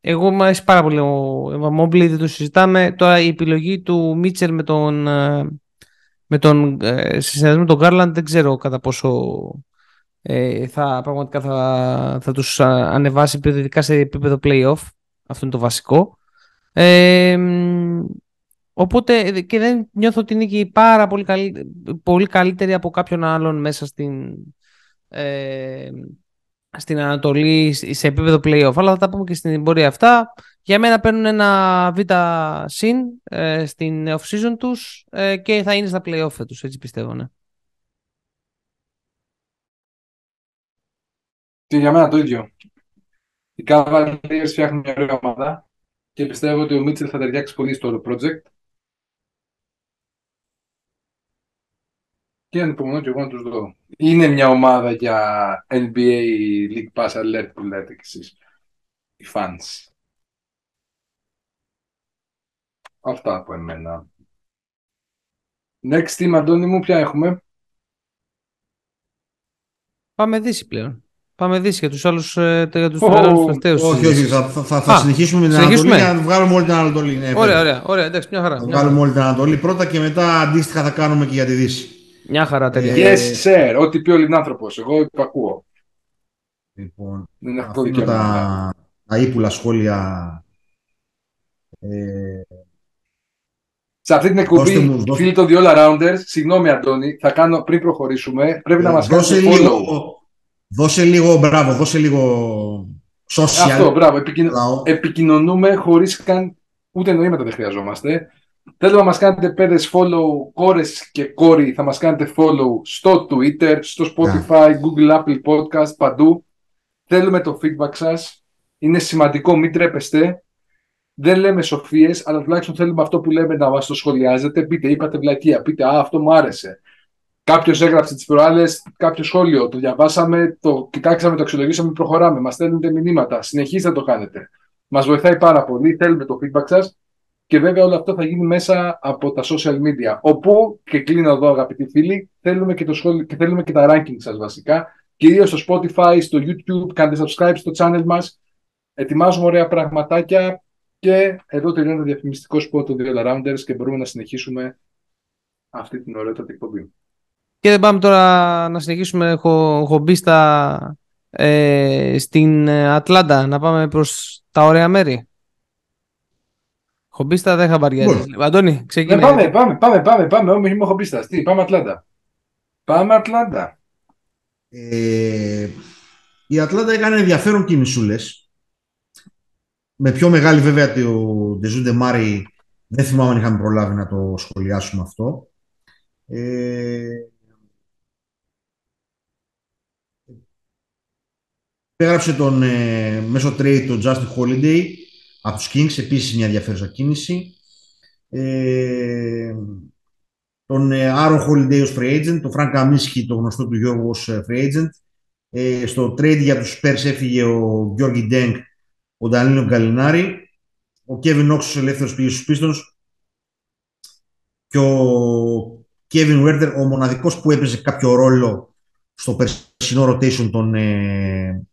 εγώ μου αρέσει πάρα πολύ ο Μόμπλη, δεν το συζητάμε. Τώρα η επιλογή του Μίτσελ με τον, ε, με τον, ε, με τον Γκάρλαντ δεν ξέρω κατά πόσο ε, θα, πραγματικά θα, θα τους ανεβάσει ειδικά σε επίπεδο playoff. Αυτό είναι το βασικό. Ε, οπότε και δεν νιώθω ότι είναι και πάρα πολύ, καλύ, πολύ καλύτερη από κάποιον άλλον μέσα στην, ε, στην Ανατολή σε επίπεδο playoff, αλλά θα τα πούμε και στην πορεία αυτά. Για μένα παίρνουν ένα β συν ε, στην off-season τους ε, και θα είναι στα playoff τους, έτσι πιστεύω, ναι. Και για μένα το ίδιο. Οι Cavaliers φτιάχνουν μια ωραία ομάδα και πιστεύω ότι ο Μίτσελ θα ταιριάξει πολύ στο όλο project. Και ανυπομονώ και εγώ να τους δω. Είναι μια ομάδα για NBA League Pass Alert που λέτε κι εσείς. Οι fans. Αυτά από εμένα. Next team, Αντώνη μου, ποια έχουμε; Πάμε δύση πλέον. Πάμε δύση για τους άλλους, ε, για τους oh, τελευταίους. Όχι, όχι, θα, θα, θα συνεχίσουμε με την Ανατολή για να βγάλουμε όλη την Ανατολή. Ναι, ωραία, ωραία, ωραία, εντάξει, μια χαρά. Θα βγάλουμε όλη την Ανατολή πρώτα και μετά αντίστοιχα θα κάνουμε και για τη Δύση. Μια χαρά, τέλεια. Yes, sir, ό,τι πει ο Λινάνθρωπος, εγώ υπακούω. Λοιπόν, Δεν έχω τα, τα ύπουλα σχόλια ε, σε αυτή την εκπομπή, φίλοι των The All Arounders, συγγνώμη Αντώνη, θα κάνω πριν προχωρήσουμε, πρέπει να ε, μας κάνετε follow. Λίγο, δώσε λίγο, μπράβο, δώσε λίγο social. Αυτό, μπράβο, επικοινωνούμε χωρίς καν, ούτε νοήματα δεν χρειαζόμαστε. Θέλω να μας κάνετε πέδες follow, κόρες και κόρη, θα μας κάνετε follow στο Twitter, στο Spotify, Google, Apple Podcast, παντού. Θέλουμε το feedback σας. Είναι σημαντικό, μην τρέπεστε δεν λέμε σοφίες, αλλά τουλάχιστον θέλουμε αυτό που λέμε να μας το σχολιάζετε. Πείτε, είπατε βλακεία, πείτε, Α, αυτό μου άρεσε. Κάποιος έγραψε τις προάλλες κάποιο σχόλιο, το διαβάσαμε, το κοιτάξαμε, το αξιολογήσαμε, προχωράμε. Μας στέλνετε μηνύματα. Συνεχίστε να το κάνετε. Μας βοηθάει πάρα πολύ. Θέλουμε το feedback σας. Και βέβαια όλο αυτό θα γίνει μέσα από τα social media. Όπου, και κλείνω εδώ αγαπητοί φίλοι, θέλουμε και, το σχόλιο, και θέλουμε και τα ranking σας βασικά. Κυρίως στο Spotify, στο YouTube, κάντε subscribe στο channel μας. Ετοιμάζουμε ωραία πραγματάκια και εδώ τελειώνει το διαφημιστικό σπορ των δύο Rounders και μπορούμε να συνεχίσουμε αυτή την ωραία εκπομπή. Και δεν πάμε τώρα να συνεχίσουμε. Έχω, έχω μπει στα, ε, στην Ατλάντα να πάμε προς τα ωραία μέρη. Χομπίστα δεν χαμπαριάζει. Αντώνη, ξεκινάει. Ναι, πάμε, πάμε, πάμε, πάμε, πάμε. Όχι, είμαι χομπίστας. Τι, πάμε Ατλάντα. Πάμε Ατλάντα. Ε, η Ατλάντα έκανε ενδιαφέρον κινησούλες με πιο μεγάλη βέβαια το Ντεζούντε Μάρι δεν θυμάμαι αν είχαμε προλάβει να το σχολιάσουμε αυτό. Ε, Πέγραψε τον ε, μέσω trade τον Justin Holiday από τους Kings, επίσης μια ενδιαφέρουσα κίνηση. Ε, τον ε, Aaron Holiday ως free agent, τον Frank Kaminsky, το γνωστό του Γιώργου ως ε, free agent. Ε, στο trade για τους Spurs έφυγε ο Γιώργη Ντέγκ ο Ντανίλο Γκαλινάρη, ο Κέβιν Όξος ελεύθερος πήγε στους πίστων και ο Κέβιν Βέρτερ ο μοναδικός που έπαιζε κάποιο ρόλο στο περσινό rotation των, ε,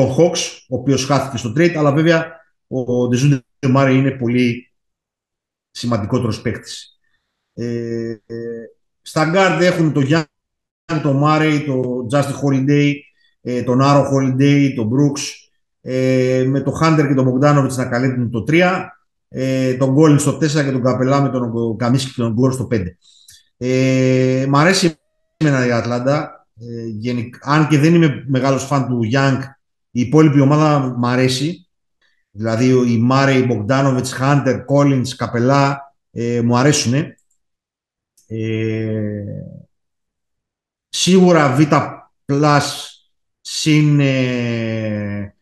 των Hawks, ο οποίος χάθηκε στο trade, αλλά βέβαια ο Ντεζούντε Μάρι είναι πολύ σημαντικότερος παίκτης. Ε, ε, στα guard έχουν τον Γιάννη, τον Μάρι, τον Justin Holiday, ε, τον Άαρον Holiday, τον Brooks, ε, με τον Χάντερ και τον Μπογκντάνοβιτς να καλύπτουν το 3, ε, τον Κόλινς στο 4 και τον Καπελά με τον Καμίνσκι και τον Γκόλ στο 5. Ε, μ' αρέσει εμένα η Ατλάντα. Ε, γενικ, αν και δεν είμαι μεγάλος φαν του Young, η υπόλοιπη ομάδα μ' αρέσει. Δηλαδή η Μάρεϊ, Μπογκντάνοβιτς, Χάντερ, Κόλινς, Καπελά ε, μου αρέσουν. Ε, σίγουρα Β συν ε,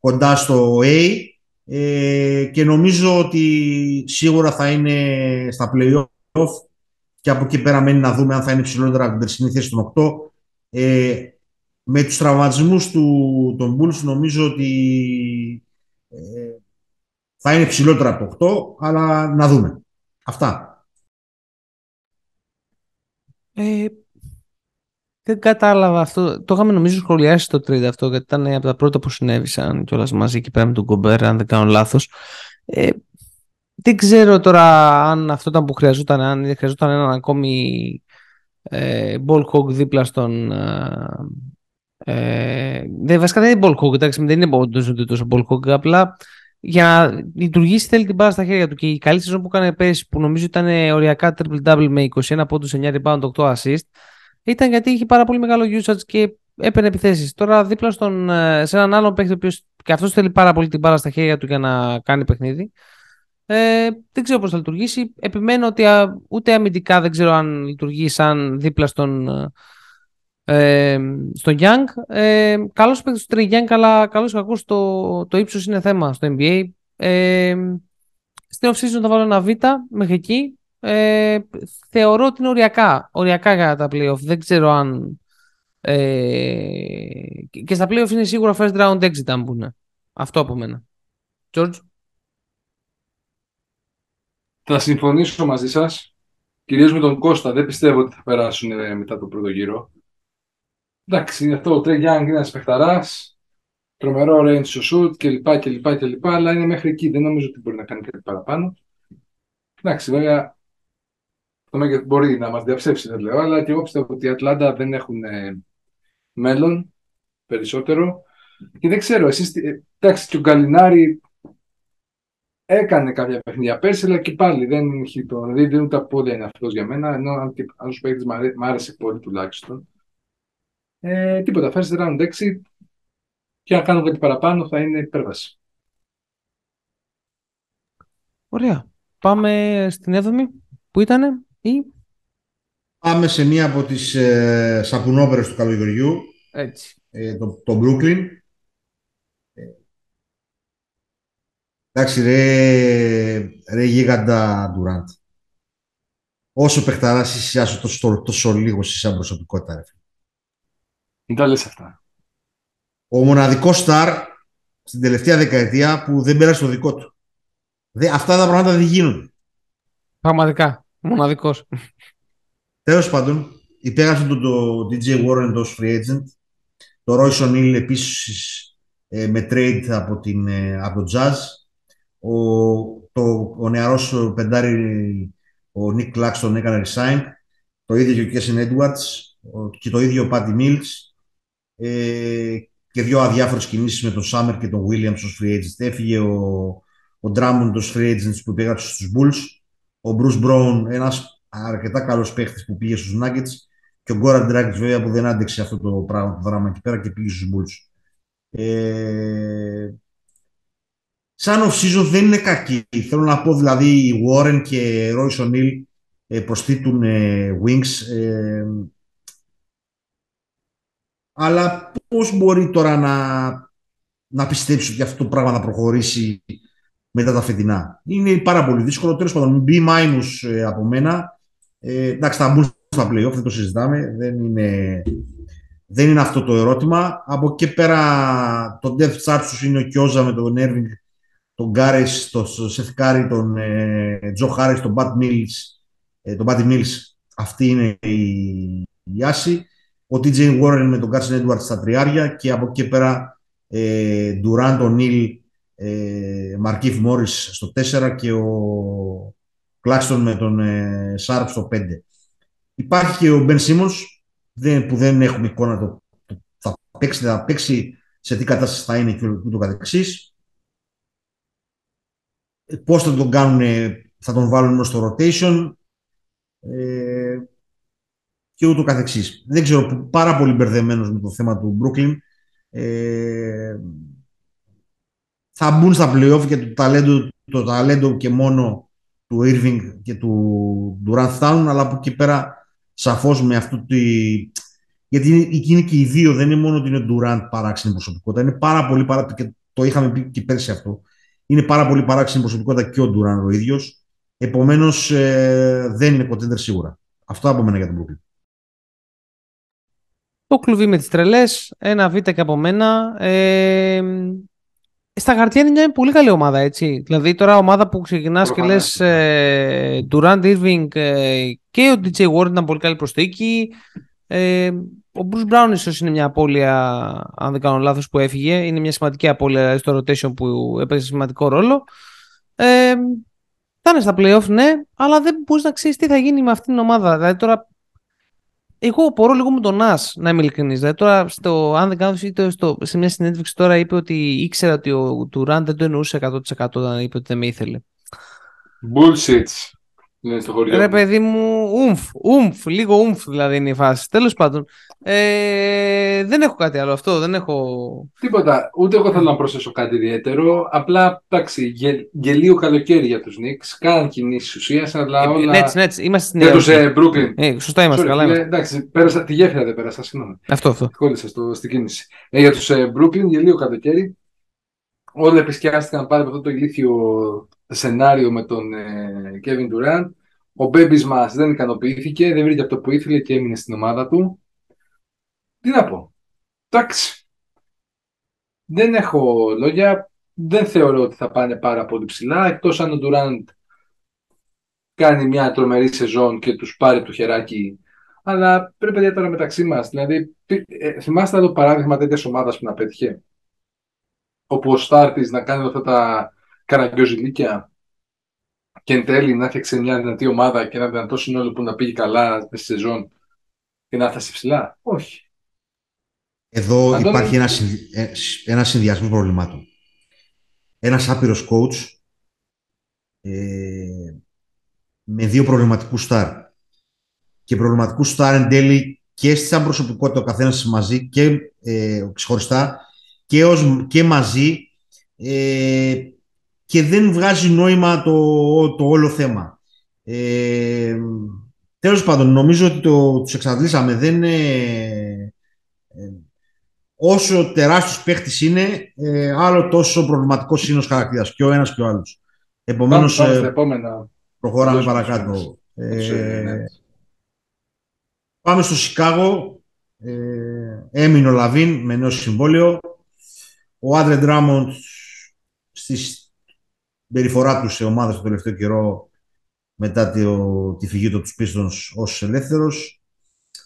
κοντά στο A ε, και νομίζω ότι σίγουρα θα είναι στα play-off και από εκεί πέρα μένει να δούμε αν θα είναι ψηλότερα από την περσινή θέση των 8. Ε, με τους τραυματισμούς του, των Bulls νομίζω ότι ε, θα είναι ψηλότερα από το 8, αλλά να δούμε. Αυτά. Ε, δεν κατάλαβα αυτό. Το είχαμε νομίζω σχολιάσει το trade αυτό, γιατί ήταν από τα πρώτα που συνέβησαν κιόλας μαζί εκεί πέρα με τον Κομπέρ, αν δεν κάνω λάθος. Ε, δεν ξέρω τώρα αν αυτό ήταν που χρειαζόταν, αν χρειαζόταν έναν ακόμη ε, ball hog δίπλα στον. Ε, ε δεν, βασικά δεν είναι ball hog, εντάξει, δεν είναι τόσο ball hog, απλά για να λειτουργήσει θέλει την μπάλα στα χέρια του. Και η καλή σεζόν που έκανε πέρσι, που νομίζω ήταν triple triple-double με 21 πόντους, 9 rebound, 8 assist, ήταν γιατί είχε πάρα πολύ μεγάλο usage και έπαιρνε επιθέσεις. Τώρα δίπλα στον, ε, σε έναν άλλον παίχτη, ο οποίος και αυτός θέλει πάρα πολύ την μπάλα στα χέρια του για να κάνει παιχνίδι. Ε, δεν ξέρω πώς θα λειτουργήσει. Επιμένω ότι α, ούτε αμυντικά δεν ξέρω αν λειτουργεί σαν δίπλα στον, ε, στον Young. Ε, καλός παίκτης του Trey Young, αλλά καλός κακός το, το ύψος είναι θέμα στο NBA. Ε, στην off-season θα βάλω ένα β μέχρι εκεί. Ε, θεωρώ ότι είναι οριακά, οριακά για τα playoff. Δεν ξέρω αν... Ε, και στα playoff είναι σίγουρα first round exit αν πούνε. Αυτό από μένα. George; Θα συμφωνήσω μαζί σας. Κυρίως με τον Κώστα. Δεν πιστεύω ότι θα περάσουν μετά το πρώτο γύρο. Εντάξει, αυτό ο Τρέι Γιάνγκ είναι ένας παιχταράς. Τρομερό range στο shoot κλπ, κλπ, κλπ. Αλλά είναι μέχρι εκεί. Δεν νομίζω ότι μπορεί να κάνει κάτι παραπάνω. Εντάξει, βέβαια το μέλλον μπορεί να μας διαψεύσει, δεν λέω, αλλά και εγώ πιστεύω ότι οι Ατλάντα δεν έχουν ε, μέλλον περισσότερο. Και δεν ξέρω, εσείς, ε, εντάξει, και ο Γκαλινάρη έκανε κάποια παιχνίδια πέρσι, αλλά και πάλι δεν έχει το. Δηλαδή δεν ούτε πόδια είναι αυτός για μένα. Ενώ σαν παίχτης μου άρεσε πολύ τουλάχιστον. Ε, τίποτα, first round 6 και αν κάνω κάτι παραπάνω θα είναι υπέρβαση. Ωραία. Πάμε στην 7η που ήταν ή... Πάμε σε μία από τις ε, σαπουνόπερες του καλοκαιριού. Έτσι. Ε, το, το Brooklyn. Ε, εντάξει ρε, ρε γίγαντα Durant. Όσο παιχταράς είσαι τόσο, τόσο λίγο είσαι σαν προσωπικότητα ρε. Μην τα λες αυτά. Ο μοναδικός στάρ στην τελευταία δεκαετία που δεν πέρασε το δικό του. Δε, αυτά τα πράγματα δεν γίνονται. Πραγματικά. Μοναδικός. Τέλος πάντων, υπέγραψε τον το DJ Warren ως free agent. Το Royce O'Neal επίσης ε, με trade από, την, ε, από το Jazz. Ο, το, ο νεαρός πεντάρι, ο Nick Claxton έκανε resign. Το ίδιο και ο Kessin Edwards και το ίδιο ο Patty Mills ε, και δύο αδιάφορες κινήσεις με τον Σάμερ και τον Williams ως free agents. Έφυγε ο, ο Drummond ως free agents που υπέγραψε στους Bulls, ο Bruce Brown, ένας αρκετά καλός παίχτης που πήγε στους Nuggets και ο Goran Dragic βέβαια που δεν άντεξε αυτό το πράγμα, το δράμα εκεί πέρα και πήγε στους Bulls. Ε, σαν off-season δεν είναι κακή. Θέλω να πω δηλαδή οι Warren και Royce O'Neal ε, προσθέτουν ε, wings. Ε, αλλά πώς μπορεί τώρα να, να πιστέψει ότι αυτό το πράγμα θα προχωρήσει μετά τα φετινά; Είναι πάρα πολύ δύσκολο. Τέλος πάντων, B minus ε, από μένα. Ε, εντάξει, θα μπουν στα playoff, δεν το συζητάμε. Δεν είναι, δεν είναι αυτό το ερώτημα. Από εκεί πέρα, το depth chart τους είναι ο Κιόζα με τον Ίρβινγκ, τον Γκάρι, τον Σεθ Κάρι, τον ε, Τζο Χάρις, τον Πάτι Mills. Ε, τον Πάτι Mills. Αυτή είναι η, οι άσοι ο TJ Warren με τον Κέσλερ Edwards στα τριάρια και από εκεί πέρα ε, Durant, Ο'Νίλ, ε, Μαρκίφ Μόρις στο 4 και ο Κλάξτον με τον ε, Σάρπ στο 5. Υπάρχει και ο Μπεν Σίμονς που δεν έχουμε εικόνα το, το, θα, παίξει, θα παίξει σε τι κατάσταση θα είναι και ούτω καθεξής. Ε, πώς θα τον κάνουν, θα τον βάλουν στο rotation. Ε, και ούτω καθεξής. Δεν ξέρω, πάρα πολύ μπερδεμένος με το θέμα του Brooklyn. Ε, θα μπουν στα playoff και το ταλέντο, το ταλέντο και μόνο του Irving και του Durant φτάνουν, αλλά από εκεί πέρα σαφώς με αυτό τη... Γιατί είναι και οι δύο, δεν είναι μόνο ότι είναι Durant παράξενη προσωπικότητα, είναι πάρα πολύ παράξενη, και το είχαμε πει και πέρσι αυτό, είναι πάρα πολύ παράξενη προσωπικότητα και ο Durant ο ίδιος, επομένως ε, δεν είναι contender σίγουρα. Αυτό από μένα για τον Brooklyn. Το κλουβί με τις τρελές, ένα β και από μένα. Ε, στα χαρτιά είναι μια πολύ καλή ομάδα, έτσι. Δηλαδή τώρα ομάδα που ξεκινάς και λες ε, Durant Irving ε, και ο DJ Ward ήταν πολύ καλή προσθήκη. Ε, ο Bruce Brown ίσως είναι μια απώλεια, αν δεν κάνω λάθος, που έφυγε. Είναι μια σημαντική απώλεια στο rotation που έπαιζε σημαντικό ρόλο. Ε, θα είναι στα playoff, ναι, αλλά δεν μπορείς να ξέρεις τι θα γίνει με αυτήν την ομάδα. Δηλαδή τώρα εγώ απορώ λίγο με τον Νας, να είμαι ειλικρινής. Δηλαδή τώρα, στο, αν δεν κάνω στο, σε μια συνέντευξη τώρα είπε ότι ήξερα ότι ο Τουράν δεν το εννοούσε 100% όταν είπε ότι δεν με ήθελε. Bullshit. Είναι στο χωριό. Ρε παιδί μου, ουμφ, ουμφ, λίγο ουμφ δηλαδή είναι η φάση. Τέλος πάντων, ε, δεν έχω κάτι άλλο αυτό, δεν έχω... Τίποτα, ούτε εγώ θέλω να προσθέσω κάτι ιδιαίτερο. Απλά, εντάξει, γε, γελίο καλοκαίρι για τους Knicks. Κάναν κινήσεις ουσίας, αλλά Ε, όλα... ναι, έτσι, ναι, έτσι, είμαστε στην Για τους Νέα ε, Brooklyn. Ε, σωστά είμαστε, Sorry, καλά φίλε, είμαστε. εντάξει, πέρασα, τη γέφυρα δεν πέρασα, συγγνώμη. Αυτό, αυτό. Κόλλησα στο, στην κίνηση. Ε, για τους ε, Brooklyn, γελίο καλοκαίρι. Όλα επισκιάστηκαν πάλι με αυτό το ηλίθιο σενάριο με τον ε, Kevin Durant. Ο Babies μας δεν ικανοποιήθηκε, δεν βρήκε αυτό που ήθελε και έμεινε στην ομάδα του. Τι να πω. Εντάξει. Δεν έχω λόγια. Δεν θεωρώ ότι θα πάνε πάρα πολύ ψηλά, εκτός αν ο Durant κάνει μια τρομερή σεζόν και τους πάρει το χεράκι. Αλλά πρέπει παιδιά τώρα μεταξύ μας. Δηλαδή, τι- ε, θυμάστε το παράδειγμα τέτοιας ομάδας που να πέτυχε. Όπου ο Στάρτης να κάνει αυτά τα καραγκιόζηλίκια και εν τέλει να έφτιαξε μια δυνατή ομάδα και ένα δυνατό σύνολο που να πήγε καλά στη σεζόν και να φτάσει ψηλά; Όχι. Εδώ Αντώνη. υπάρχει ένα, συνδυ- ε, ένας συνδυασμός προβλημάτων. Ένας άπειρος coach ε, με δύο προβληματικούς στάρ. Και προβληματικούς στάρ εν τέλει και σαν προσωπικότητα ο καθένας μαζί και ε, ξεχωριστά και, ως, και μαζί ε, και δεν βγάζει νόημα το, το όλο θέμα. Ε, τέλος πάντων, νομίζω ότι το, τους εξαντλήσαμε. Δεν, ε, ε, όσο τεράστιος παίχτης είναι, ε, άλλο τόσο προβληματικός είναι ο χαρακτήρας και ο ένας και ο άλλος. Επομένως, Πάμε, πάμε ε, στα επόμενα. προχωράμε Δώσ' μας, παρακάτω. δώσ' Ε, ναι. Πάμε στο Σικάγο. Ε, έμεινε ο Λαβίν με νέο συμβόλαιο. Ο Άντρε Ντράμοντ στη περιφορά του σε ομάδα στο τελευταίο καιρό μετά το, τη φυγή του τους Pistons ως ελεύθερος.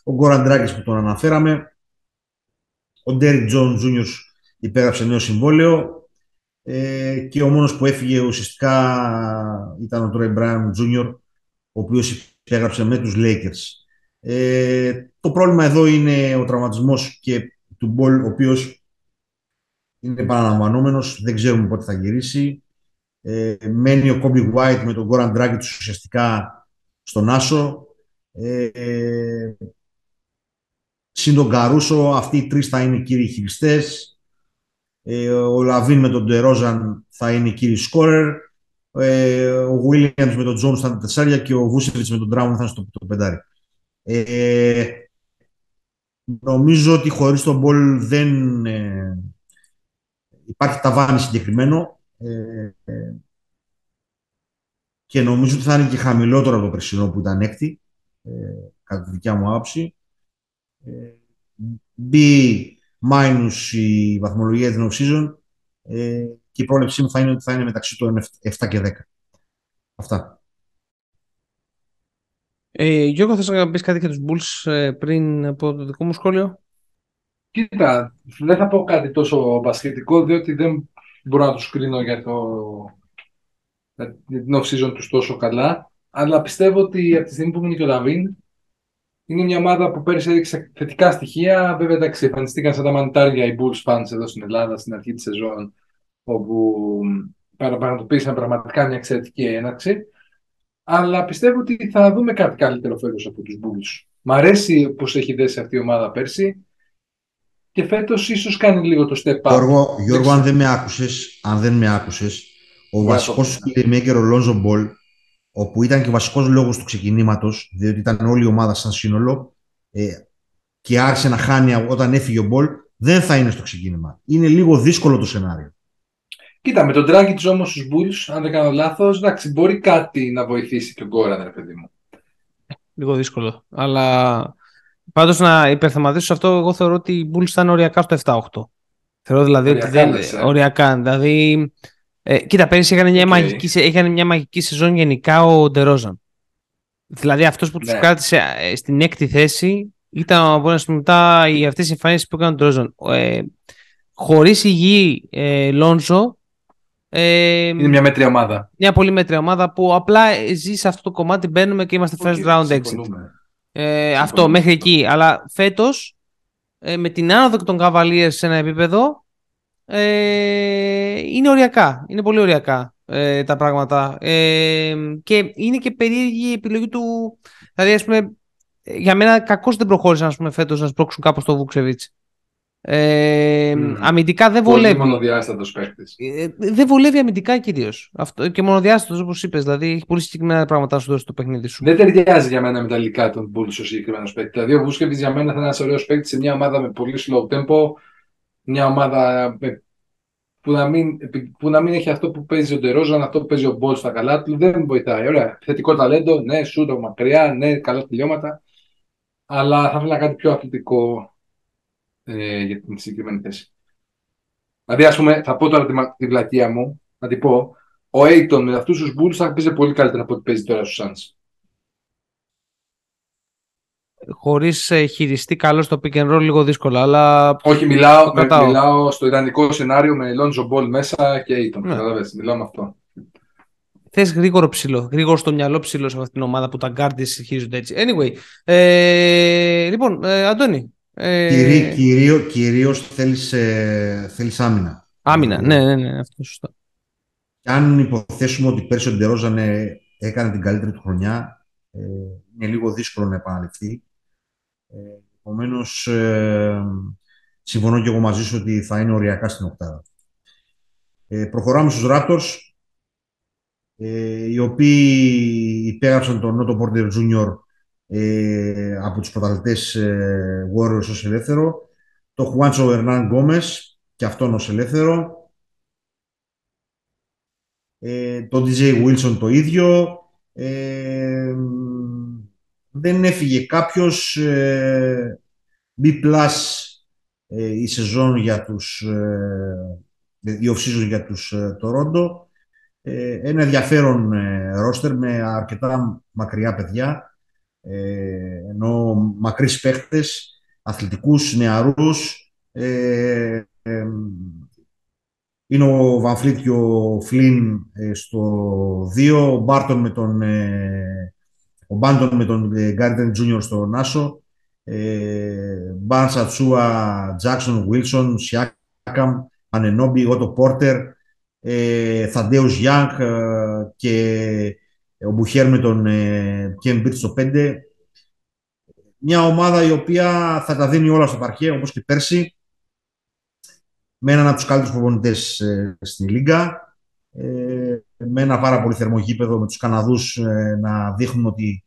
Ο Γκόραν Ντράγκιτς που τον αναφέραμε. Ο Ντέρικ Τζόουνς Τζούνιορ υπέγραψε νέο συμβόλαιο. Ε, και ο μόνος που έφυγε ουσιαστικά ήταν ο Τρόι Μπράουν Τζούνιορ ο οποίος υπέγραψε με τους Lakers. Ε, το πρόβλημα εδώ είναι ο τραυματισμός και του Μπολ, ο οποίος είναι επαναλαμβανόμενος, δεν ξέρουμε πότε θα γυρίσει. Ε, μένει ο Coby White με τον Goran Dragic ουσιαστικά στον Άσο. Ε, ε, συν τον Καρούσο, αυτοί οι τρεις θα είναι οι κύριοι χειριστές. Ε, ο Λαβίν με τον Ντερόζαν θα είναι οι κύριοι σκόρερ. Ε, ο Williams με τον Jones θα είναι τα τεσσάρια και ο Βούτσεβιτς με τον Ντράμοντ θα είναι στο το πεντάρι. Ε, νομίζω ότι χωρίς τον Μπολ δεν ε, υπάρχει ταβάνι συγκεκριμένο ε, ε, και νομίζω ότι θα είναι και χαμηλότερο από το περσινό που ήταν έκτη ε, κατά τη δικιά μου άποψη. Ε, B minus η βαθμολογία της off-season ε, και η πρόληψή μου θα είναι ότι θα είναι μεταξύ των 7 και 10. Αυτά. Ε, Γιώργο, θες να πεις κάτι για τους Bulls ε, πριν από το δικό μου σχόλιο; Κοίτα, δεν θα πω κάτι τόσο μπασχετικό, διότι δεν μπορώ να τους κρίνω για, το, για την off-season τους τόσο καλά. Αλλά πιστεύω ότι από τη στιγμή που είναι και ο Λαβίν, είναι μια ομάδα που πέρυσι έδειξε θετικά στοιχεία. Βέβαια, εντάξει, εμφανιστήκαν σαν τα μανιτάρια οι Bulls fans εδώ στην Ελλάδα στην αρχή της σεζόν, όπου πραγματοποίησαν πραγματικά μια εξαιρετική έναρξη. Αλλά πιστεύω ότι θα δούμε κάτι καλύτερο φέτος από τους Bulls. Μ' αρέσει πώς έχει δέσει αυτή η ομάδα πέρσι και φέτος ίσως κάνει λίγο το step up. Γιώργο, Γιώργο αν δεν με άκουσες, αν δεν με άκουσες, ο Ωραία, βασικός το playmaker ο Lonzo Ball, όπου ήταν και ο βασικός λόγος του ξεκινήματος, διότι ήταν όλη η ομάδα σαν σύνολο, ε, και άρχισε να χάνει όταν έφυγε ο Ball, δεν θα είναι στο ξεκίνημα. Είναι λίγο δύσκολο το σενάριο. Κοίτα, με τον Dragic όμως στους Bulls, αν δεν κάνω λάθος, εντάξει, μπορεί κάτι να βοηθήσει και ο Γκόραν, ρε παιδί μου. Λίγο δύσκολο. Αλλά πάντως να υπερθεματίσω σε αυτό, εγώ θεωρώ ότι οι Bulls ήταν οριακά στο 7-8. Θεωρώ δηλαδή ότι Οριακά δεν. λες, ε. Οριακά. Δηλαδή. Ε, κοίτα, πέρυσι έκανε μια, Οκ. μαγική, σε- έκανε μια μαγική σεζόν γενικά ο Ντερόζαν. Δηλαδή αυτός που τους Ναι. κράτησε ε, στην έκτη θέση ήταν από ένα σημείο μετά οι αυτές οι εμφανίσεις που έκανε ο Ντερόζαν. Ε, Χωρίς υγιή ε, Λόνζο. Ε, Είναι μια μέτρια ομάδα. μια πολύ μέτρια ομάδα που απλά ζει σε αυτό το κομμάτι. Μπαίνουμε και είμαστε first Όχι, round exit. Συμφωνούμε. Ε, αυτό Συμφωνώ. μέχρι εκεί. Αλλά φέτος ε, με την άνοδο των Cavaliers σε ένα επίπεδο ε, είναι οριακά. Είναι πολύ οριακά. ε, τα πράγματα. Ε, και είναι και περίεργη η επιλογή του. Δηλαδή, ας πούμε, για μένα κακώς δεν προχώρησαν ας πούμε, φέτος να σπρώξουν κάπως το Βουξεβίτς. Ε, mm. Αμυντικά δεν βολεύει. Πολύ μονοδιάστατος παίκτης. Ε, δεν βολεύει αμυντικά κυρίως. Και μονοδιάστατος όπως είπες. Δηλαδή έχει πολύ συγκεκριμένα πράγματα να σου δώσει το παιχνίδι σου. Δεν ταιριάζει για μένα με τα υλικά των Bulls ο συγκεκριμένος παίκτης. Δηλαδή ο Βούσκεβιτ για μένα θα είναι ένας ωραίος παίκτης σε μια ομάδα με πολύ slow tempo. Μια ομάδα με... που, να μην, που να μην έχει αυτό που παίζει ο Ντερόζαν, αυτό που παίζει ο Μπόλ στα καλά του. Δεν βοηθάει. Ωραία. Θετικό ταλέντο, ναι, σούτο μακριά, ναι, καλά τελειώματα. Αλλά θα ήθελα κάτι πιο αθλητικό ε, για την συγκεκριμένη θέση. Δηλαδή, ας πούμε, θα πω τώρα τη, βλακεία μου, να την πω. Ο Aiton με αυτούς τους Bulls θα παίζει πολύ καλύτερα από ό,τι παίζει τώρα στους Suns. Χωρίς ε, χειριστή καλό στο pick and roll, λίγο δύσκολα. Αλλά... Όχι, μιλάω, με, μιλάω στο ιδανικό σενάριο με Lonzo Ball μέσα και Aiton. Ναι. μιλάω με αυτό. Θες γρήγορο ψηλό, γρήγορο στο μυαλό ψηλό σε αυτήν την ομάδα που τα γκάρντι χειρίζονται έτσι. Anyway, ε, λοιπόν, ε, Αντώνη, ε... Κυρί, κυρίω, κυρίως θέλεις, ε, θέλεις άμυνα. Άμυνα, ναι, ναι, ναι, αυτό σωστό. Και αν υποθέσουμε ότι πέρσι ο Ντερόζαν έκανε την καλύτερη του χρονιά, ε, είναι λίγο δύσκολο να επαναληφθεί. Ε, Επομένως, ε, συμφωνώ και εγώ μαζί σου ότι θα είναι οριακά στην οκτάδα. Ε, προχωράμε στους Raptors, ε, οι οποίοι υπέγραψαν τον Νότο Porter Jr ε, από τους πρωταθλητές ε, Warriors ως ελεύθερο, το Χουάντσο Ερνάν Γκόμες και αυτόν ως ελεύθερο, ε, το DJ Wilson το ίδιο, ε, δεν έφυγε κάποιος ε, B+, ε, η σεζόν για τους ε, η off για τους ε, Toronto. Ε, ένα ενδιαφέρον ρόστερ με αρκετά μακριά παιδιά. ε, εννοώ μακρύς παίχτες, αθλητικούς, νεαρούς. Ε, ε, είναι ο Βανφλίτ και ο Φλίν ε, στο 2, ο Μπάρτον με τον, ε, ο Μπάντον με τον Γκάρι Τρεντ Τζούνιορ στον Άσο, ε, Μπάντσερ, Ατσιούα, Τζάξον, Βίλσον, Σιάκαμ, Ανουνόμπι, Ότο Πόρτερ, ε, Θαντέους Γιάνγκ και ο Μπουχέρ με τον ε, Κέμπιτ στο 5. Μια ομάδα η οποία θα τα δίνει όλα στο παρχέ, όπως και πέρσι, με έναν από τους καλύτερους προπονητές ε, στην Λίγκα, ε, με ένα πάρα πολύ θερμό γήπεδο, με τους Καναδούς ε, να δείχνουν ότι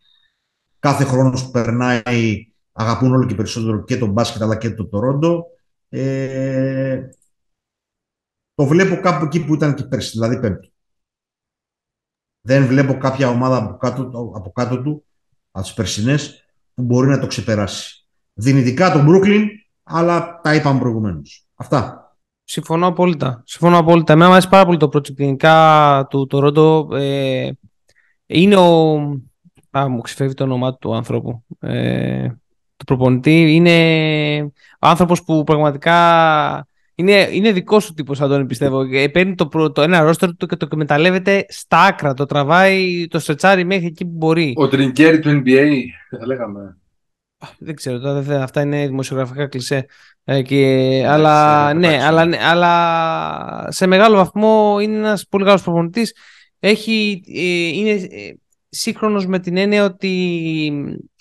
κάθε χρόνος που περνάει αγαπούν όλο και περισσότερο και τον μπάσκετ αλλά και το Τορόντο. Ε, το βλέπω κάπου εκεί που ήταν και πέρσι, δηλαδή πέμπτο. Δεν βλέπω κάποια ομάδα από κάτω, από κάτω του, από τις περσινές, που μπορεί να το ξεπεράσει. Δυνητικά τον Brooklyn, αλλά τα είπαμε προηγουμένως. Αυτά. Συμφωνώ απόλυτα. Συμφωνώ απόλυτα. Εμένα μου αρέσει πάρα πολύ το project του Toronto. Ε, είναι ο. Α, μου ξεφεύγει το όνομά του ανθρώπου. Ε, του προπονητή. Είναι ο άνθρωπος που πραγματικά είναι, είναι δικός σου τύπος, Αντώνη, πιστεύω. Ε, παίρνει το, το ένα ρόστερ του και το εκμεταλλεύεται στα άκρα. Το τραβάει, το σετσάρει μέχρι εκεί που μπορεί. Ο τρινκέρι του NBA, θα λέγαμε. Δεν ξέρω, τώρα, αυτά είναι δημοσιογραφικά κλισέ. Ε, και, αλλά, ναι, αλλά, ναι, αλλά σε μεγάλο βαθμό είναι ένας πολύ καλός προπονητής. Έχει, ε, είναι ε, σύγχρονος με την έννοια ότι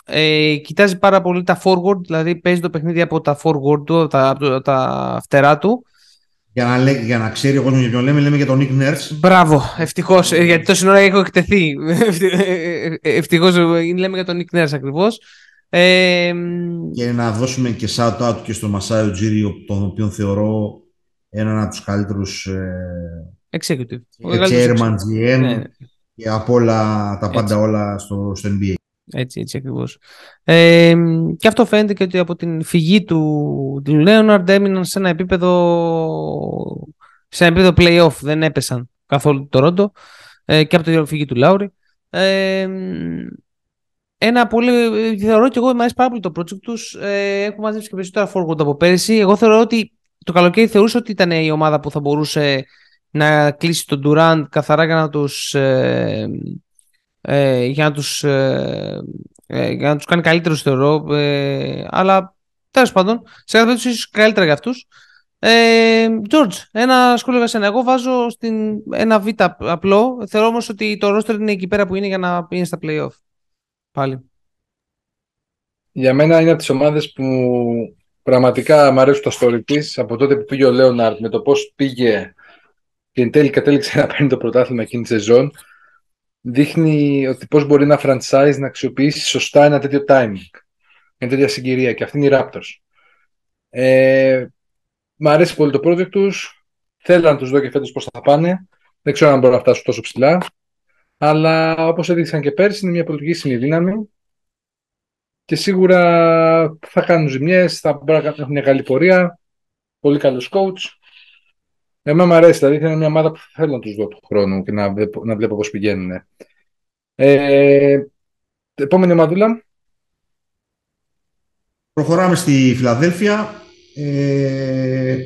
ε, κοιτάζει πάρα πολύ τα forward, δηλαδή παίζει το παιχνίδι από τα forward του, τα, από τα φτερά του. Για να, λέ, για να ξέρει ο κόσμος για ποιον λέμε, λέμε για τον Nick Nurse. Μπράβο, ευτυχώς. Ε, γιατί τόση ώρα έχω εκτεθεί. ευτυχώς λέμε για τον Nick Nurse ακριβώς. Ε, και να δώσουμε και shout out και στον Μασάιο Τζίριο, τον οποίο θεωρώ έναν από τους καλύτερους. Ε, executive. Chairman, GM ναι. και από όλα τα πάντα όλα στο, στο NBA. Έτσι, έτσι ακριβώς. Ε, και αυτό φαίνεται και ότι από την φυγή του, του Λέοναρντ έμειναν σε ένα επίπεδο σε ένα επίπεδο play-off, δεν έπεσαν καθόλου το Ρόντο ε, και από την φυγή του Λάουρη. Ε, ένα πολύ, θεωρώ και εγώ, μου αρέσει πάρα πολύ το project τους. Ε, έχω μαζέψει και περισσότερα forward από πέρυσι. Εγώ θεωρώ ότι το καλοκαίρι θεωρούσα ότι ήταν η ομάδα που θα μπορούσε να κλείσει τον Durant καθαρά για να τους ε, ε, για, να τους, ε, ε, για να τους κάνει καλύτερους θεωρώ ε, αλλά τέλος πάντων σε κάθε περίπτωση καλύτερα για αυτούς Ε, George, ένα σχόλιο για σένα. Εγώ βάζω στην ένα β απλό. Θεωρώ όμως ότι το roster είναι εκεί πέρα που είναι για να είναι στα playoff. Πάλι. Για μένα είναι από τις ομάδες που πραγματικά μου αρέσουν τα story της. Από τότε που πήγε ο Λέοναρτ με το πώς πήγε και εν τέλει κατέληξε να παίρνει το πρωτάθλημα εκείνη τη σεζόν, δείχνει ότι πώς μπορεί ένα franchise να αξιοποιήσει σωστά ένα τέτοιο timing. Μια τέτοια συγκυρία. Και αυτή είναι η Raptors. Ε, Μ' αρέσει πολύ το project τους. Θέλω να τους δω και φέτος πώς θα πάνε. Δεν ξέρω αν μπορούν να φτάσουν τόσο ψηλά. Αλλά όπως έδειξαν και πέρσι, είναι μια πολιτική δύναμη. Και σίγουρα θα κάνουν ζημιές, θα μπορούν να έχουν μια καλή πορεία. Πολύ καλό coach. Εμένα μου αρέσει, δηλαδή είναι μια ομάδα που θέλω να τους δω του χρόνου και να βλέπω, να βλέπω πώς πηγαίνουν. Ε, επόμενη ομαδούλα. Προχωράμε στη Φιλαδέλφια. Ε,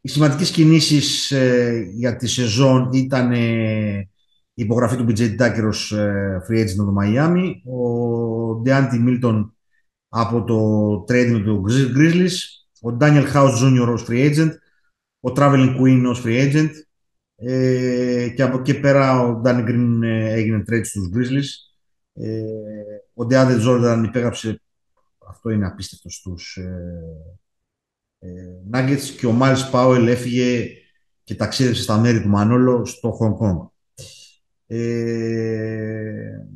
οι σημαντικές κινήσεις ε, για τη σεζόν ήταν ε, η υπογραφή του BJ Tucker ως ε, free agent το Miami, ο Deanti Milton από το trade με το Grizzlies, ο Daniel House Jr. ως free agent, ο Traveling Queen ως free agent ε, και από εκεί πέρα ο Danny Green ε, έγινε trade στους Grizzlies. Ε, ο DeAndre Jordan υπέγραψε αυτό είναι απίστευτο στους ε, ε, Nuggets και ο Miles Powell έφυγε και ταξίδεψε στα μέρη του Μανόλο στο Hong Kong. Ε,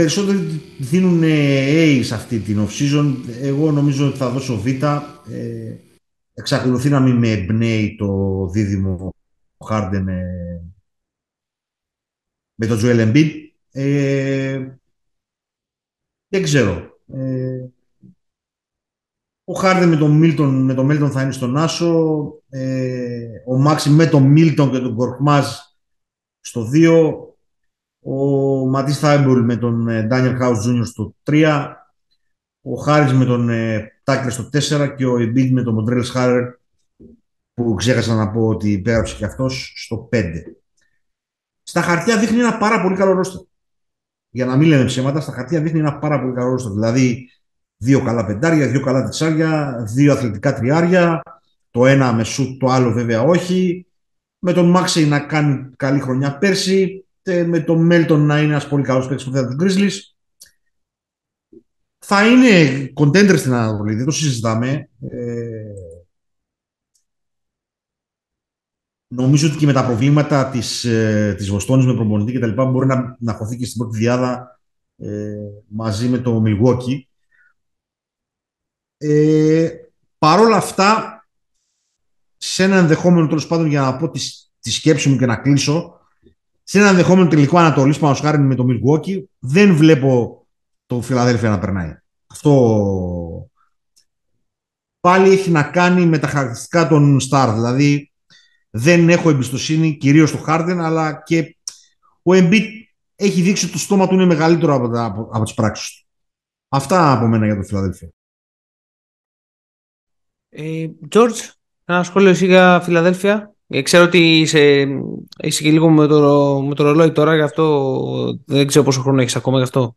περισσότεροι δίνουν A σε αυτή την off-season. Εγώ νομίζω ότι θα δώσω Β. Ε, εξακολουθεί να μην με εμπνέει το δίδυμο Harden με, με τον Joel Embiid. Ε, δεν ξέρω. Ε, ο Χάρντεν με τον Μίλτον, με τον Μίλτον θα είναι στον Άσο. Ε, ο Μάξι με τον Μίλτον και τον Κορκμάζ στο 2. Ο Ματίς Θάιμπολ με τον Ντάνουελ Χάους Τζούνιορ στο 3. Ο Χάρις με τον ε, Τάκερ στο 4 και ο Εμπίντ με τον Μόντρεζλ Χάρελ που ξέχασα να πω ότι υπέγραψε και αυτός στο 5. Στα χαρτιά δείχνει ένα πάρα πολύ καλό ρόστερ για να μην λέμε ψέματα, στα χαρτιά δείχνει ένα πάρα πολύ καλό ρόστο. Δηλαδή, δύο καλά πεντάρια, δύο καλά τεσσάρια, δύο αθλητικά τριάρια, το ένα με σουτ, το άλλο βέβαια όχι. Με τον Μάξεϊ να κάνει καλή χρονιά πέρσι, με τον Μέλτον να είναι ένας πολύ καλός παίκτης που θα του Grizzlies. Θα είναι contender στην Ανατολή, δεν το συζητάμε. Ε, Νομίζω ότι και με τα προβλήματα της, ε, της Βοστόνης με προπονητή και τα λοιπά μπορεί να, να χωθεί και στην πρώτη διάδα ε, μαζί με το Milwaukee. Ε, Παρ' όλα αυτά, σε ένα ενδεχόμενο τέλος πάντων για να πω τη, τη σκέψη μου και να κλείσω, σε ένα ενδεχόμενο τελικό Ανατολής πάνω χάρη με το Milwaukee, δεν βλέπω το Φιλαδέλφια να περνάει. Αυτό πάλι έχει να κάνει με τα χαρακτηριστικά των Star. Δηλαδή, δεν έχω εμπιστοσύνη κυρίως στο Χάρντεν, αλλά και ο Embiid έχει δείξει ότι το στόμα του είναι μεγαλύτερο από, τα, από, από τις πράξεις του. Αυτά από μένα για το Φιλαδέλφια. Ε, George, ένα σχόλιο εσύ για Φιλαδέλφια. Ε, ξέρω ότι είσαι, είσαι και λίγο με το, με το ρολόι τώρα, γι' αυτό δεν ξέρω πόσο χρόνο έχεις ακόμα γι' αυτό.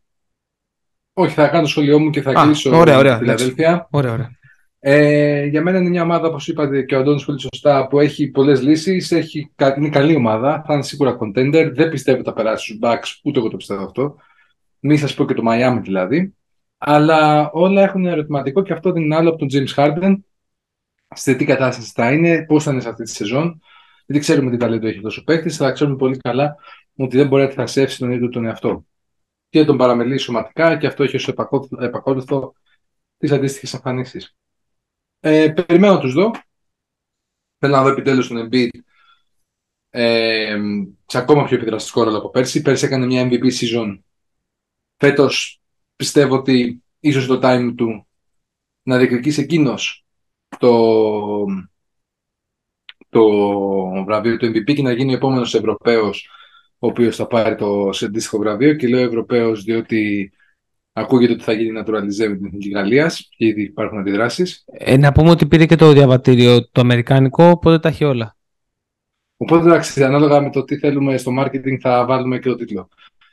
Όχι, θα κάνω το σχόλιο μου και θα κλείσω ωραία, ωραία, Φιλαδέλφια. Ωραία, ωραία. Ε, για μένα είναι μια ομάδα, όπως είπατε και ο Αντώνης πολύ σωστά, που έχει πολλές λύσεις. Έχει, είναι καλή ομάδα. Θα είναι σίγουρα contender. Δεν πιστεύω ότι θα περάσει στους Bucks, ούτε εγώ το πιστεύω αυτό. Μην σας πω και το Miami δηλαδή. Αλλά όλα έχουν ερωτηματικό και αυτό δεν είναι άλλο από τον James Harden. Σε τι κατάσταση θα είναι, πώς θα είναι σε αυτή τη σεζόν. Δεν ξέρουμε τι ταλέντο έχει αυτός ο παίκτης, αλλά ξέρουμε πολύ καλά ότι δεν μπορεί να αντιθασέψει τον ίδιο τον εαυτό. Και τον παραμελεί σωματικά και αυτό έχει ως επακόλουθο τις αντίστοιχες εμφανίσεις. Ε, περιμένω να τους δω. Θέλω να δω επιτέλους τον Embiid ε, σε ακόμα πιο επιδραστικό ρόλο από πέρσι. Πέρσι έκανε μια MVP season. Φέτος πιστεύω ότι ίσως το time του να διεκδικήσει εκείνος το, το βραβείο του MVP και να γίνει ο επόμενος Ευρωπαίος ο οποίος θα πάρει το αντίστοιχο βραβείο και λέω Ευρωπαίος διότι Ακούγεται ότι θα γίνει naturalize με την Εθνική Γαλλίας και ήδη υπάρχουν αντιδράσεις. Ε, να πούμε ότι πήρε και το διαβατήριο το αμερικάνικο, οπότε τα έχει όλα. Οπότε εντάξει, ανάλογα με το τι θέλουμε στο marketing θα βάλουμε και το τίτλο.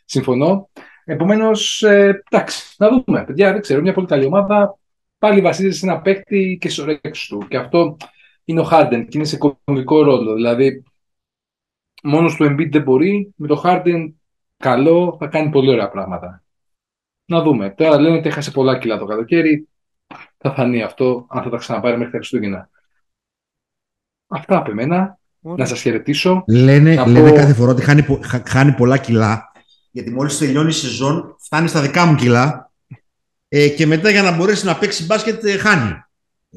Συμφωνώ. Επομένως, ε, εντάξει, να δούμε. Παιδιά, δεν ξέρω, μια πολύ καλή ομάδα πάλι βασίζεται σε ένα παίκτη και στο ρέξ του. Και αυτό είναι ο Χάρντεν και είναι σε κομβικό ρόλο. Δηλαδή, μόνος του Embiid δεν μπορεί, με το Χάρντεν καλό θα κάνει πολύ ωραία πράγματα. Να δούμε. Τώρα λένε ότι έχασε πολλά κιλά το καλοκαίρι. Θα φανεί αυτό, αν θα τα ξαναπάρει μέχρι τα Χριστούγεννα. Αυτά από εμένα. Να σας χαιρετήσω. Λένε, λένε κάθε φορά ότι χάνει, χάνει πολλά κιλά. Γιατί μόλις τελειώνει η σεζόν, φτάνει στα δικά μου κιλά. Ε, και μετά για να μπορέσει να παίξει μπάσκετ, ε, χάνει.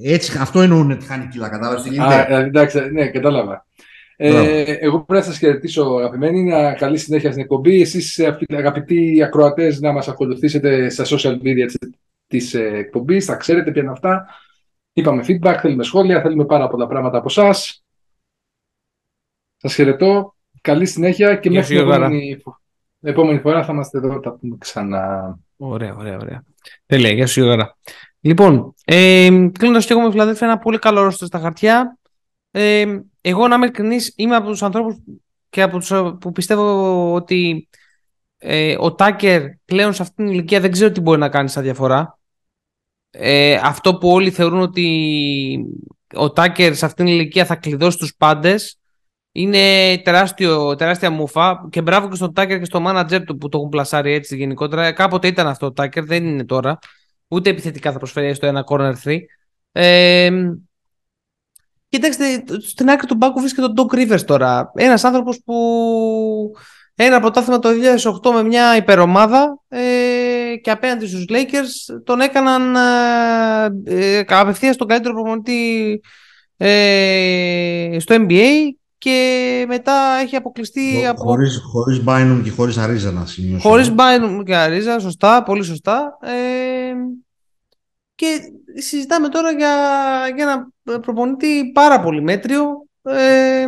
Έτσι, αυτό εννοούν ότι χάνει κιλά. Κατάλαβες Α, εντάξει, ναι, κατάλαβα. Ε, εγώ πρέπει να σας χαιρετήσω, αγαπημένοι. Να καλή συνέχεια στην εκπομπή. Εσείς, αγαπητοί ακροατές, να μας ακολουθήσετε στα social media της ε, εκπομπής. Θα ξέρετε ποια είναι αυτά. Είπαμε feedback, θέλουμε σχόλια, θέλουμε πάρα πολλά πράγματα από εσά. Σας χαιρετώ. Καλή συνέχεια και μέχρι την επόμενη, επόμενη φορά θα είμαστε εδώ. Τα πούμε ξανά. Ωραία, ωραία, ωραία. Τέλεια, γεια σου Γιώργα. Λοιπόν, ε, κλείνοντας και εγώ με Φιλαδέλφια, ένα πολύ καλό ρόστο στα χαρτιά. Ε, εγώ, να είμαι ειλικρινής, είμαι από τους ανθρώπους και από τους, που πιστεύω ότι ε, ο Τάκερ πλέον σε αυτήν την ηλικία δεν ξέρω τι μπορεί να κάνει σαν διαφορά. Ε, αυτό που όλοι θεωρούν ότι ο Τάκερ σε αυτήν την ηλικία θα κλειδώσει τους πάντες είναι τεράστιο, τεράστια μούφα και μπράβο και στον Τάκερ και στο μάνατζερ του που το έχουν πλασάρει έτσι γενικότερα. Κάποτε ήταν αυτό ο Τάκερ, δεν είναι τώρα. Ούτε επιθετικά θα προσφέρει στο ένα corner 3. Ε, κοιτάξτε, στην άκρη του μπάκου βρίσκεται τον Doc Rivers τώρα. Ένας άνθρωπος που ένα πρωτάθλημα το 2008 με μια υπερομάδα ε, και απέναντι στους Lakers τον έκαναν ε, ε, απευθείας τον καλύτερο προπονητή ε, στο NBA και μετά έχει αποκλειστεί από... Χωρίς, χωρίς Bynum και χωρίς Αρίζα να σημειώσω. Χωρίς Bynum και Αρίζα, σωστά, πολύ σωστά. Ε, και συζητάμε τώρα για, για ένα προπονητή πάρα πολύ μέτριο. Ε,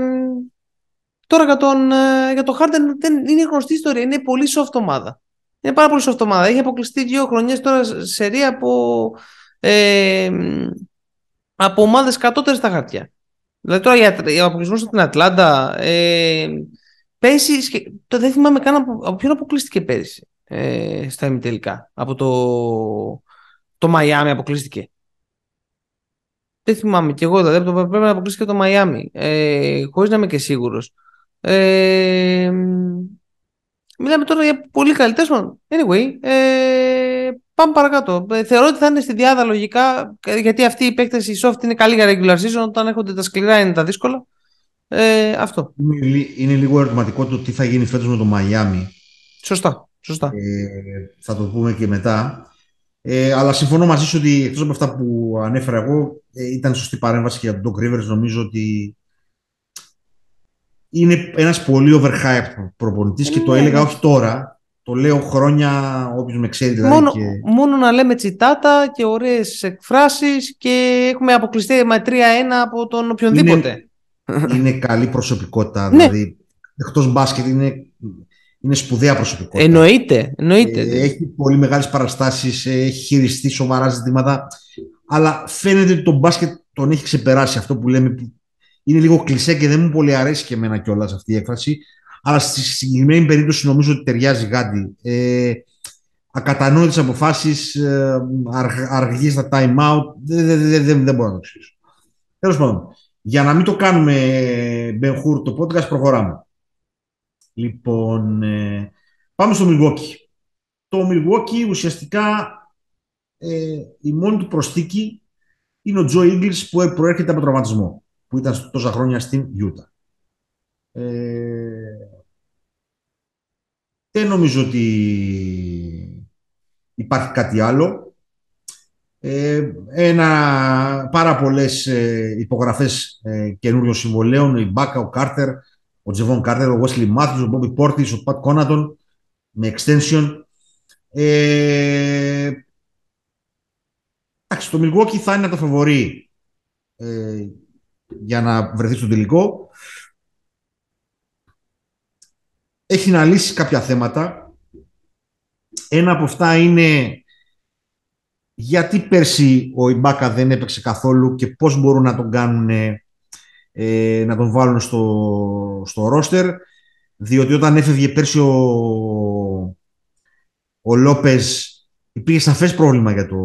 τώρα για τον, ε, για τον Harden δεν είναι γνωστή ιστορία, είναι πολύ soft ομάδα. Είναι πάρα πολύ soft ομάδα. Έχει αποκλειστεί δύο χρονιές τώρα σε ρία από, ε, από ομάδες κατώτερες στα χαρτιά. Δηλαδή τώρα για, αποκλεισμός στην Ατλάντα. Ε, πέρυσι, το δεν θυμάμαι καν από, από ποιον αποκλείστηκε πέρυσι ε, στα ημιτελικά. Από το, το Μαϊάμι αποκλείστηκε. Δεν θυμάμαι κι εγώ, δηλαδή πρέπει να αποκλείστηκε το Μαϊάμι. Ε, Χωρίς να είμαι και σίγουρος. Ε, μιλάμε τώρα για πολύ καλή. Anyway, ε, Πάμε παρακάτω. Ε, θεωρώ ότι θα είναι στη διάδα λογικά, γιατί αυτή η επέκταση η soft είναι καλή για regular season, όταν έρχονται τα σκληρά είναι τα δύσκολα. Ε, αυτό. Είναι, είναι λίγο ερωτηματικό το τι θα γίνει φέτος με το Μαϊάμι. Σωστά. σωστά. Ε, θα το πούμε και μετά. Ε, αλλά συμφωνώ μαζί σου ότι εκτός από αυτά που ανέφερα εγώ, ε, ήταν σωστή παρέμβαση για τον Doc Rivers. Νομίζω ότι είναι ένας πολύ overhyped προπονητής και το ναι, έλεγα ναι. όχι τώρα, το λέω χρόνια όποιος με ξέρει δηλαδή. Μόνο, και... μόνο να λέμε τσιτάτα και ωραίες εκφράσεις και έχουμε αποκλειστεί με 3-1 από τον οποιονδήποτε. Είναι, είναι καλή προσωπικότητα. Ναι. δηλαδή, εκτός μπάσκετ είναι, είναι σπουδαία προσωπικότητα. Εννοείται. εννοείται. Ε, έχει πολύ μεγάλες παραστάσεις, έχει χειριστεί σοβαρά ζητήματα. Αλλά φαίνεται ότι το μπάσκετ τον έχει ξεπεράσει αυτό που λέμε. Είναι λίγο κλεισέ και δεν μου πολύ αρέσει και εμένα κιόλας αυτή η έκφραση. Αλλά στη συγκεκριμένη περίπτωση νομίζω ότι ταιριάζει γάντι. Ε, ακατανόητες αποφάσεις, ε, αργή στα time out, δεν, δεν, δεν, δεν μπορώ να το εξηγήσω. Τέλος πάντων, για να μην το κάνουμε Μπενχούρ το podcast, προχωράμε. Λοιπόν, ε, πάμε στο Milwaukee. Το Milwaukee ουσιαστικά ε, η μόνη του προστίκη είναι ο Τζο Ίγκλς που προέρχεται από τραυματισμό, που ήταν τόσα χρόνια στην Utah. Ε, δεν νομίζω ότι υπάρχει κάτι άλλο. Ε, ένα, πάρα πολλές ε, υπογραφές ε, καινούριων συμβολέων, η Μπάκα, ο Κάρτερ, ο Τζεβόν Κάρτερ, ο Wesley Matthews, ο Bobby Portis, ο Πατ Κόνατον με extension. Ε, εντάξει, το Milwaukee θα είναι το φαβορή ε, για να βρεθεί στο τελικό έχει να λύσει κάποια θέματα. Ένα από αυτά είναι γιατί πέρσι ο Ιμπάκα δεν έπαιξε καθόλου και πώς μπορούν να τον κάνουν ε, να τον βάλουν στο, στο ρόστερ. Διότι όταν έφευγε πέρσι ο, ο Λόπες υπήρχε σαφές πρόβλημα για το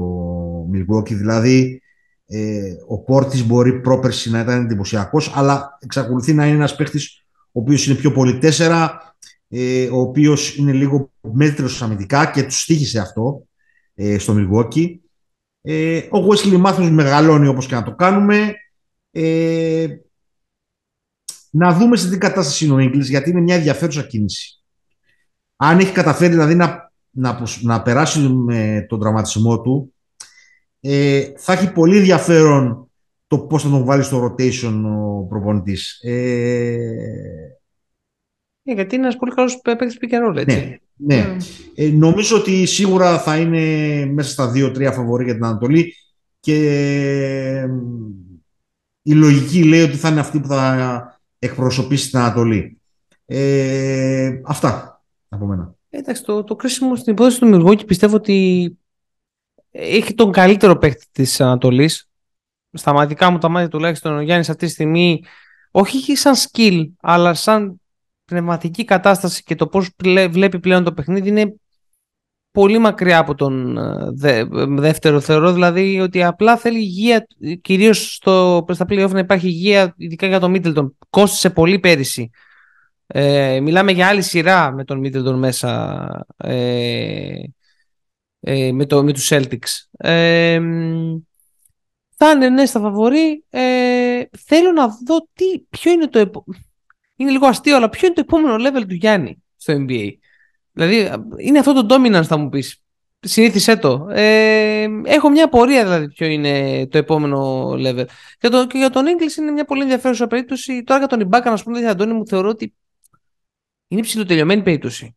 Milwaukee, δηλαδή ε, ο Πόρτης μπορεί πρόπερση να ήταν εντυπωσιακός, αλλά εξακολουθεί να είναι ένας παίχτης ο οποίος είναι πιο πολύ τέσσερα, ε, ο οποίος είναι λίγο μέτρος αμυντικά και τους στήχησε αυτό ε, στο Milwaukee. Ε, ο Wesley Matthews μεγαλώνει όπως και να το κάνουμε. Ε, να δούμε σε τι κατάσταση είναι ο Ίγκλης, γιατί είναι μια ενδιαφέρουσα κίνηση. Αν έχει καταφέρει δηλαδή να, να, να περάσει με τον τραυματισμό του, ε, θα έχει πολύ ενδιαφέρον το πώς θα τον βάλει στο rotation ο προπονητής. Ε, ε, γιατί είναι ένας πολύ καλός παίκτης pick έτσι. Ναι, ναι. Ε, νομίζω ότι σίγουρα θα είναι μέσα στα δύο-τρία φαβορή για την Ανατολή και η λογική λέει ότι θα είναι αυτή που θα εκπροσωπήσει την Ανατολή. Ε, αυτά από μένα. Εντάξει, το, το κρίσιμο στην υπόθεση του Μιλγόκη πιστεύω ότι έχει τον καλύτερο παίκτη της Ανατολής. Στα μάτια μου τα μάτια τουλάχιστον ο Γιάννης αυτή τη στιγμή όχι σαν skill αλλά σαν πνευματική κατάσταση και το πώς βλέπει πλέον το παιχνίδι είναι πολύ μακριά από τον ε, δεύτερο. Θεωρώ δηλαδή ότι απλά θέλει υγεία, κυρίως στο, στα play να υπάρχει υγεία, ειδικά για τον Μίτλτον. Κόστησε πολύ πέρυσι. Ε, μιλάμε για άλλη σειρά με τον Μίτλτον μέσα ε, ε, με, το, με τους Celtics. Ε, θα είναι ναι στα φαβορή. Ε, θέλω να δω τι, ποιο είναι το επόμενο είναι λίγο αστείο, αλλά ποιο είναι το επόμενο level του Γιάννη στο NBA. Δηλαδή, είναι αυτό το dominance θα μου πεις. Συνήθισέ το. Ε, έχω μια απορία δηλαδή ποιο είναι το επόμενο level. Και, το, και για τον English είναι μια πολύ ενδιαφέρουσα περίπτωση. Τώρα για τον Ιμπάκα, να σου πούμε, Αντώνη, μου θεωρώ ότι είναι ψηλοτελειωμένη περίπτωση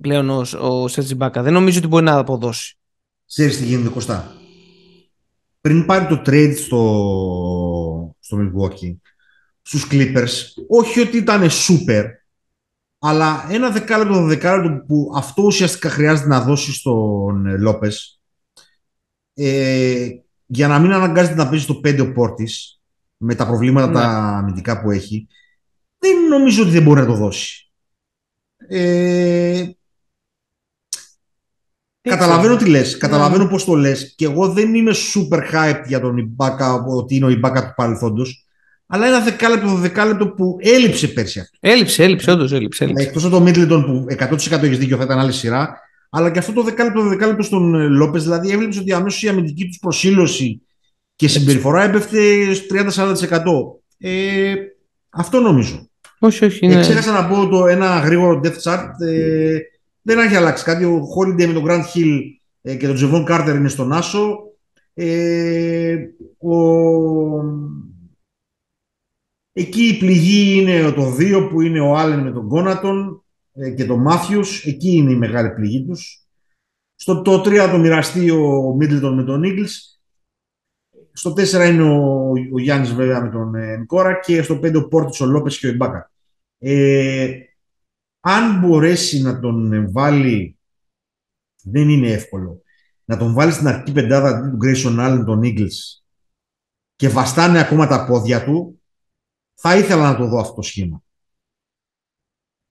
πλέον ο, ο Σέρτζι Μπάκα. Δεν νομίζω ότι μπορεί να αποδώσει. Ξέρεις τι γίνεται Κωστά. Πριν πάρει το trade στο, στο Milwaukee, στους Clippers, όχι ότι ήταν super, αλλά ένα δεκάλεπτο, δεκάλεπτο που αυτό ουσιαστικά χρειάζεται να δώσει στον ε, Λόπες ε, για να μην αναγκάζεται να παίζει το 5 ο Πόρτης με τα προβλήματα τα ναι. αμυντικά που έχει, δεν νομίζω ότι δεν μπορεί να το δώσει. Ε, καταλαβαίνω τι λες, καταλαβαίνω ναι. πώς το λες και εγώ δεν είμαι super hype για τον Ιμπάκα ότι είναι ο Ιμπάκα του παρελθόντος αλλά ένα δεκάλεπτο, δεκάλεπτο που έλειψε πέρσι αυτό. Έλειψε, έλειψε, όντως έλειψε. έλειψε. Εκτός από το Μίτλετον που 100% έχεις δίκιο, θα ήταν άλλη σειρά. Αλλά και αυτό το δεκάλεπτο, δεκάλεπτο στον ε, Λόπες, δηλαδή έβλεψε ότι αμέσως η αμυντική τους προσήλωση και συμπεριφορά έπεφτε 30-40%. Ε, αυτό νομίζω. Όχι, όχι. Είναι... ξέχασα να πω το ένα γρήγορο death chart. Ε, δεν έχει αλλάξει κάτι. Ο Holiday με τον Grand Hill ε, και τον Τζεβόν Κάρτερ είναι στον Άσο. Ε, ο Εκεί η πληγή είναι το 2 που είναι ο Άλεν με τον Κόνατον ε, και τον Μάθιους. Εκεί είναι η μεγάλη πληγή τους. Στο το 3 το μοιραστεί ο Μίτλτον με τον Ίγκλς. Στο 4 είναι ο, ο Γιάννης βέβαια με τον ε, και στο 5 ο Πόρτης, ο Λόπες και ο Ιμπάκα. Ε, αν μπορέσει να τον βάλει, δεν είναι εύκολο, να τον βάλει στην αρχική πεντάδα του Grayson Allen, τον Ίνγκλς και βαστάνε ακόμα τα πόδια του, θα ήθελα να το δω αυτό το σχήμα.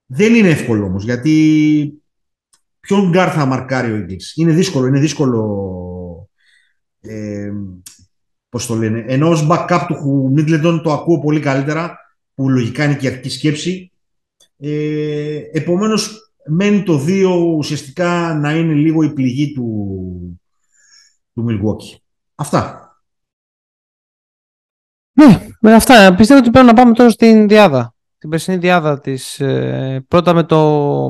Δεν είναι εύκολο όμως, γιατί ποιον γκάρ θα μαρκάρει ο Ίνγκλς. Είναι δύσκολο, είναι δύσκολο ε, πώς το λένε. Ενώ ως backup του Μίτλετον το ακούω πολύ καλύτερα, που λογικά είναι και η αρχική σκέψη. Ε, επομένως, μένει το 2 ουσιαστικά να είναι λίγο η πληγή του, του Milwaukee. Αυτά. Ναι, με αυτά. Πιστεύω ότι πρέπει να πάμε τώρα στην δυάδα. Την περσινή δυάδα της. Ε, πρώτα με το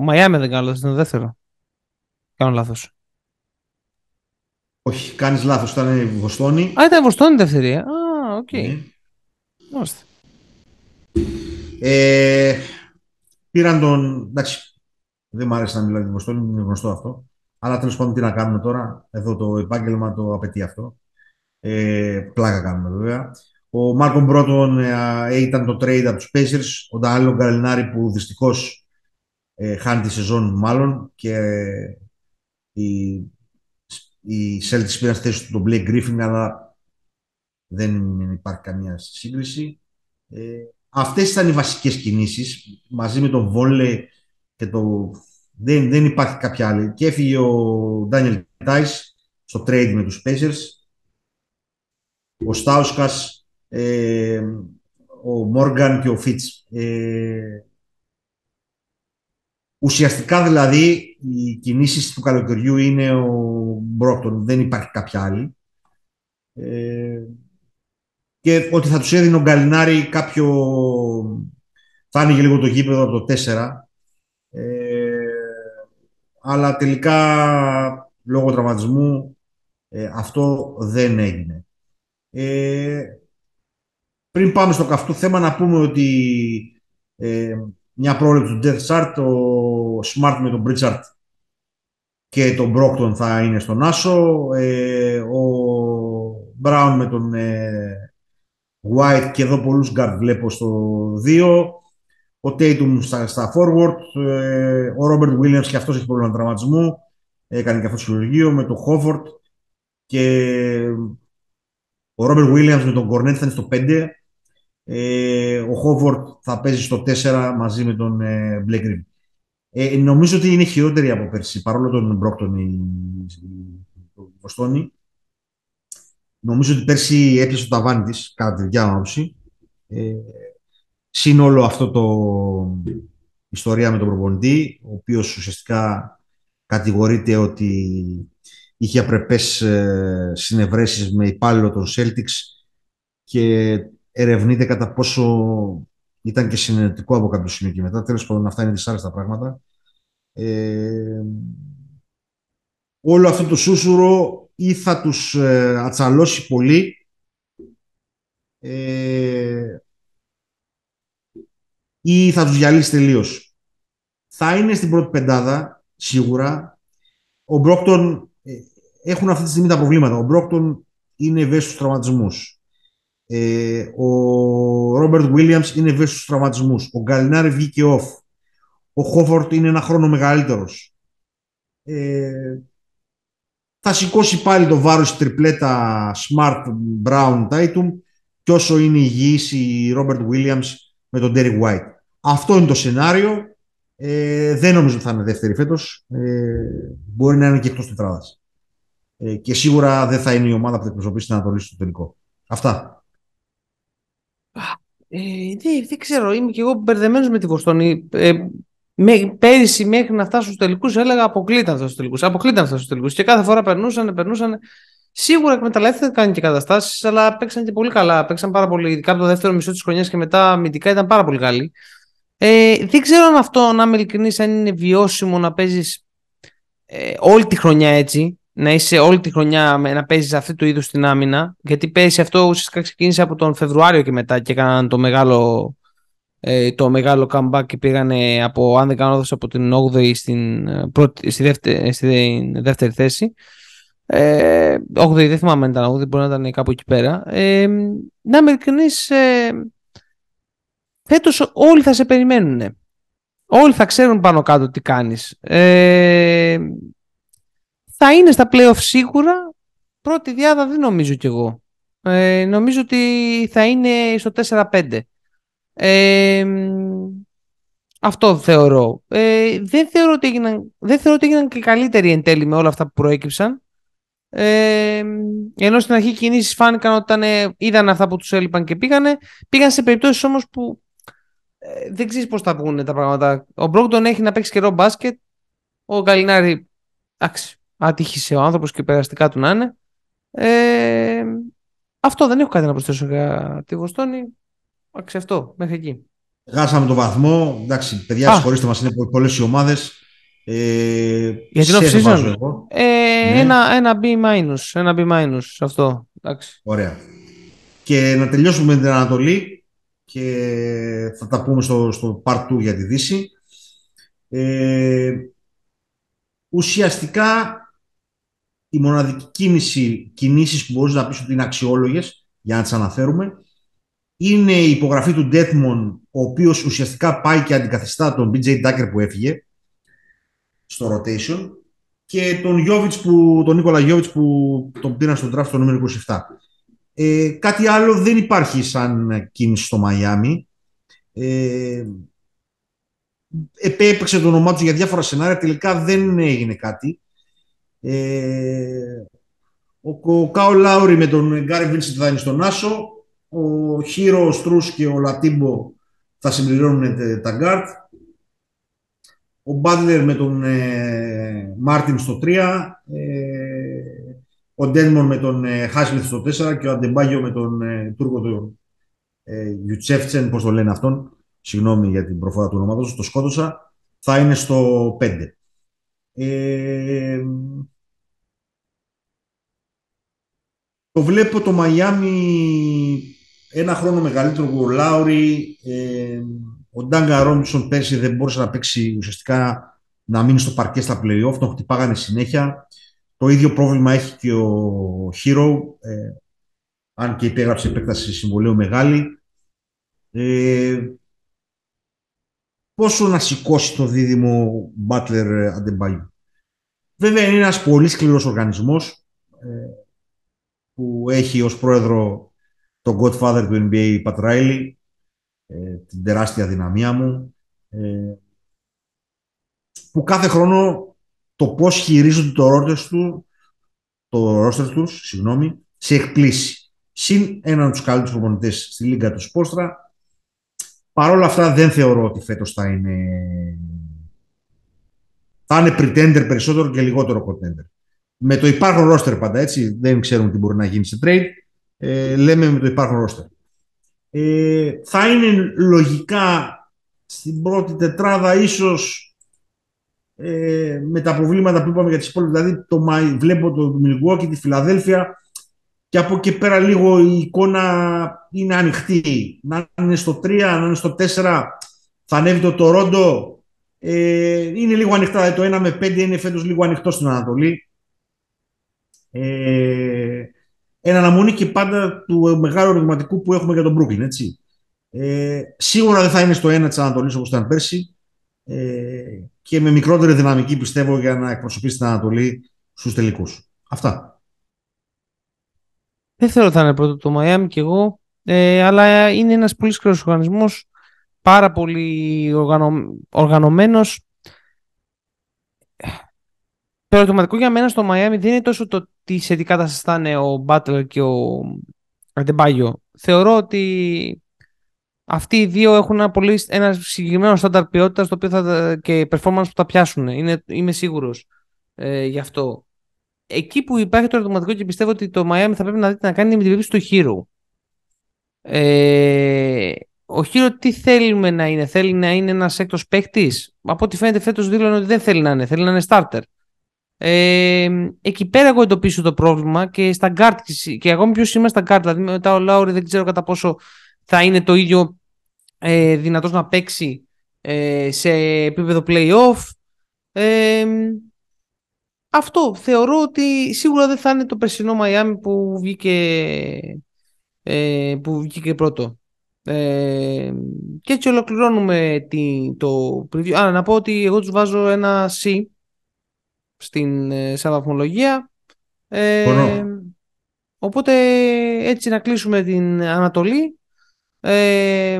Μαϊάμι, δεν κάνω λάθος, είναι το δεύτερο. Κάνω λάθος. Όχι, κάνεις λάθος. Ήταν η Βοστόνη. Α, ήταν η Βοστόνη δεύτερη. Α, οκ. Okay. Ναι. Ε, πήραν τον. Εντάξει, δεν μου άρεσε να μιλάω για τη Βοστόνη, είναι γνωστό αυτό. Αλλά τέλος πάντων τι να κάνουμε τώρα. Εδώ το επάγγελμα το απαιτεί αυτό. Ε, πλάκα κάνουμε βέβαια. Ο Μάρκο Μπρότον ε, ήταν το trade από τους Pacers, ο Ντανάλο Γκαλινάρη που δυστυχώς ε, χάνει τη σεζόν μάλλον και ε, οι, οι Celtics πήραν στη θέση του τον Blake Griffin αλλά δεν υπάρχει καμία σύγκριση. Ε, αυτές ήταν οι βασικές κινήσεις μαζί με τον Βόλε και το Δεν, δεν υπάρχει κάποια άλλη. Και έφυγε ο Ντάνιελ Τάις στο trade με τους Pacers. Ο Στάουσκας, ε, ο Μόργαν και ο Φίτς. Ε, ουσιαστικά δηλαδή οι κινήσεις του καλοκαιριού είναι ο Μπρόκτον. Δεν υπάρχει κάποια άλλη. Ε, και ότι θα τους έδινε ο Γκαλινάρη κάποιο... Θα άνοιγε λίγο το γήπεδο από το 4. Ε, αλλά τελικά λόγω τραυματισμού ε, αυτό δεν έγινε. Ε, πριν πάμε στο καυτό θέμα να πούμε ότι ε, μια πρόληψη του Death Chart, ο Smart με τον Pritchard και τον Brockton θα είναι στον Άσο, ε, ο Brown με τον ε, White και εδώ πολλούς guard βλέπω στο 2, ο Tatum στα, στα forward, ε, ο Robert Williams και αυτός έχει πρόβλημα τραυματισμού, έκανε και αυτό το χειρουργείο με τον Howard και ο Robert Williams με τον Κορνέτ θα είναι στο 5. Ε, ο Χόβορτ θα παίζει στο 4 μαζί με τον ε, Blake Ε, νομίζω ότι είναι χειρότερη από πέρσι, παρόλο τον Μπρόκτον η, Βοστόνη. Νομίζω ότι πέρσι έπιασε το ταβάνι της, κατά τη διάμαυση. Ε, Συν όλο αυτό το ιστορία με τον προπονητή, ο οποίος ουσιαστικά κατηγορείται ότι είχε απρεπές ε, συνευρέσεις με υπάλληλο των Celtics και ερευνείται κατά πόσο ήταν και συνενετικό από κάποιο σημείο και μετά. Τέλος πάντων, αυτά είναι δυσάρεστα πράγματα. Ε, όλο αυτό το σούσουρο ή θα τους ε, ατσαλώσει πολύ ε, ή θα τους διαλύσει τελείως. Θα είναι στην πρώτη πεντάδα, σίγουρα. Ο Μπρόκτον ε, έχουν αυτή τη στιγμή τα προβλήματα. Ο Μπρόκτον είναι ευαίσθητος στους τραυματισμούς. Ε, ο Ρόμπερτ Βίλιαμς είναι ευαίσθητος στους τραυματισμούς. Ο Γκαλινάρη βγήκε off. Ο Χόφορτ είναι ένα χρόνο μεγαλύτερος. Ε, θα σηκώσει πάλι το βάρος η τριπλέτα Smart, Brown, Tatum και όσο είναι υγιής η Ρόμπερτ Williams με τον Derek White. Αυτό είναι το σενάριο. Ε, δεν νομίζω ότι θα είναι δεύτερη φέτος. Ε, μπορεί να είναι και εκτός τετράδας. Ε, και σίγουρα δεν θα είναι η ομάδα που θα εκπροσωπήσει την Ανατολή στο τελικό. Αυτά. Ε, δεν, δεν ξέρω, είμαι και εγώ μπερδεμένος με τη Βοστόνη. Ε, με, πέρυσι μέχρι να φτάσουν στους τελικούς έλεγα αποκλείταν στους τελικούς. Αποκλείταν στους τελικούς. Και κάθε φορά περνούσαν, περνούσαν. Σίγουρα εκμεταλλεύτηκαν και καταστάσεις, αλλά παίξαν και πολύ καλά. Παίξαν πάρα πολύ, ειδικά από το δεύτερο μισό της χρονιάς και μετά αμυντικά ήταν πάρα πολύ καλοί. Ε, δεν ξέρω αν αυτό, να είμαι ειλικρινής, αν είναι βιώσιμο να παίζεις ε, όλη τη χρονιά έτσι, να είσαι όλη τη χρονιά να παίζεις αυτή του είδους την άμυνα, γιατί πέρυσι αυτό ουσιαστικά ξεκίνησε από τον Φεβρουάριο και μετά και έκαναν το μεγάλο, ε, το μεγάλο comeback και πήγανε από, αν δεν κάνω από την 8η στην, ε, πρώτη, στη, δεύτερη, στη δεύτερη θέση. Ε, 8η δεν θυμάμαι αν ήταν 8η, μπορεί να ήταν κάπου εκεί πέρα. Ε, να είμαι ειλικρινής, ε, φέτος όλοι θα σε περιμένουν. Όλοι θα ξέρουν πάνω κάτω τι κάνεις. Ε, θα είναι στα playoff σίγουρα. Πρώτη διάδα δεν νομίζω κι εγώ. Ε, νομίζω ότι θα είναι στο 4-5. Ε, αυτό θεωρώ. Ε, δεν, θεωρώ ότι έγιναν, δεν θεωρώ ότι έγιναν και καλύτεροι εν τέλει με όλα αυτά που προέκυψαν. Ε, ενώ στην αρχή οι κινήσεις φάνηκαν ότι ήταν, είδαν αυτά που τους έλειπαν και πήγανε. Πήγαν σε περιπτώσεις όμως που ε, δεν ξέρεις πώς θα βγουν τα πράγματα. Ο Μπρόκτον έχει να παίξει καιρό μπάσκετ. Ο Γκαλινάρη, εντάξει, άτυχησε ο άνθρωπος και περαστικά του να είναι. Ε, αυτό δεν έχω κάτι να προσθέσω για τη Βοστόνη. Εντάξει, αυτό μέχρι εκεί. Χάσαμε το βαθμό. Εντάξει, παιδιά, συγχωρήστε μας, είναι πολλές οι ομάδες. Ε, Για την off-season; Ε, ναι. ένα, ένα B-, ένα B- αυτό. Εντάξει. Ωραία. Και να τελειώσουμε με την Ανατολή και θα τα πούμε στο, στο part 2 για τη Δύση. Ε, ουσιαστικά η μοναδική κίνηση, κινήσεις που μπορείς να πεις ότι είναι αξιόλογες για να τις αναφέρουμε είναι η υπογραφή του Ντέτμον ο οποίος ουσιαστικά πάει και αντικαθιστά τον BJ Tucker που έφυγε στο rotation και τον, Γιώβιτς που, τον Νίκολα Γιώβιτς που τον πήραν στον draft στο νούμερο 27. Ε, κάτι άλλο δεν υπάρχει σαν κίνηση στο Μαϊάμι. Ε, έπαιξε το όνομά του για διάφορα σενάρια, τελικά δεν έγινε κάτι. Ε, ο, ο Κάιλ Λάουρι με τον Γκέιμπ Βίνσεντ θα είναι στον Άσο. Ο Χίρο, ο Στρούς και ο Ολαντίπο θα συμπληρώνουν τα γκάρτ. Ο Μπάτλερ με τον ε, Μάρτιν στο 3. Ε, ο Ντένμον με τον ε, Χάσμιθ στο 4 και ο Αντεμπάγιο με τον ε, Τούρκο του ε, Ιουτσέφτσεν, πώς το λένε αυτόν, συγγνώμη για την προφορά του ονόματος, το σκότωσα, θα είναι στο 5. Ε, το βλέπω το Μαϊάμι ένα χρόνο μεγαλύτερο από ο Λάουρι. Ε, ο Ντάγκα Ρόμψον πέρσι δεν μπόρεσε να παίξει ουσιαστικά να μείνει στο παρκέ στα play-off, τον χτυπάγανε συνέχεια. Το ίδιο πρόβλημα έχει και ο Hero, ε, αν και υπέγραψε επέκταση συμβολέου μεγάλη. Ε, πόσο να σηκώσει το δίδυμο Butler Adebayo. Βέβαια είναι ένας πολύ σκληρός οργανισμός ε, που έχει ως πρόεδρο τον Godfather του NBA Pat Riley, ε, την τεράστια δυναμία μου, ε, που κάθε χρόνο το πώς χειρίζονται το roster του, το roster τους, συγγνώμη, σε εκπλήσει. Συν έναν από τους καλύτερους προπονητές στη Λίγκα του Σπόστρα. Παρ' όλα αυτά δεν θεωρώ ότι φέτος θα είναι θα είναι pretender περισσότερο και λιγότερο contender. Με το υπάρχον roster πάντα έτσι, δεν ξέρουμε τι μπορεί να γίνει σε trade. Ε, λέμε με το υπάρχον roster. Ε, θα είναι λογικά στην πρώτη τετράδα ίσως ε, με τα προβλήματα που είπαμε για τις υπόλοιπες. Δηλαδή το, βλέπω το Milwaukee, τη Φιλαδέλφια και από εκεί πέρα λίγο η εικόνα είναι ανοιχτή. Να είναι στο 3, να είναι στο 4, θα ανέβει το Toronto. Ε, είναι λίγο ανοιχτά. Δηλαδή το 1 με 5 είναι φέτος λίγο ανοιχτό στην Ανατολή. Ε, εν αναμονή και πάντα του μεγάλου ερωτηματικού που έχουμε για τον Brooklyn, έτσι. Ε, σίγουρα δεν θα είναι στο 1 της Ανατολής όπως ήταν πέρσι ε, και με μικρότερη δυναμική πιστεύω για να εκπροσωπήσει την Ανατολή στους τελικούς. Αυτά. Δεν θέλω ότι θα είναι πρώτο το Μαϊάμι κι εγώ, ε, αλλά είναι ένας πολύ σκληρός οργανισμός, πάρα πολύ οργανω... οργανωμένος. Το ερωτηματικό για μένα στο Μαϊάμι δεν είναι τόσο το τι σε τι κατάσταση θα είναι ο Μπάτλερ και ο Αντεμπάγιο. Θεωρώ ότι αυτοί οι δύο έχουν ένα, πολύ, ένα συγκεκριμένο στάνταρ ποιότητας το οποίο θα, και performance που θα πιάσουν. Είναι, είμαι σίγουρος ε, γι' αυτό. Εκεί που υπάρχει το ερωτηματικό και πιστεύω ότι το Miami θα πρέπει να, δείτε να κάνει με την περίπτωση του Hero. Ε, ο Hero τι θέλουμε να είναι, θέλει να είναι ένας έκτος παίκτης; Από ό,τι φαίνεται φέτος δήλωνε ότι δεν θέλει να είναι, θέλει να είναι starter. Ε, εκεί πέρα εγώ εντοπίσω το πρόβλημα και στα guard και εγώ ποιο είμαι στα guard. Δηλαδή μετά ο Λάουρι δεν ξέρω κατά πόσο θα είναι το ίδιο ε, δυνατός να παίξει ε, σε επίπεδο play-off. Ε, αυτό θεωρώ ότι σίγουρα δεν θα είναι το περσινό Μαϊάμι που βγήκε, ε, που βγήκε πρώτο. Ε, και έτσι ολοκληρώνουμε τη, το preview. Α, να πω ότι εγώ τους βάζω ένα C στην ε, σαν βαθμολογία. Ε, οπότε έτσι να κλείσουμε την Ανατολή ε,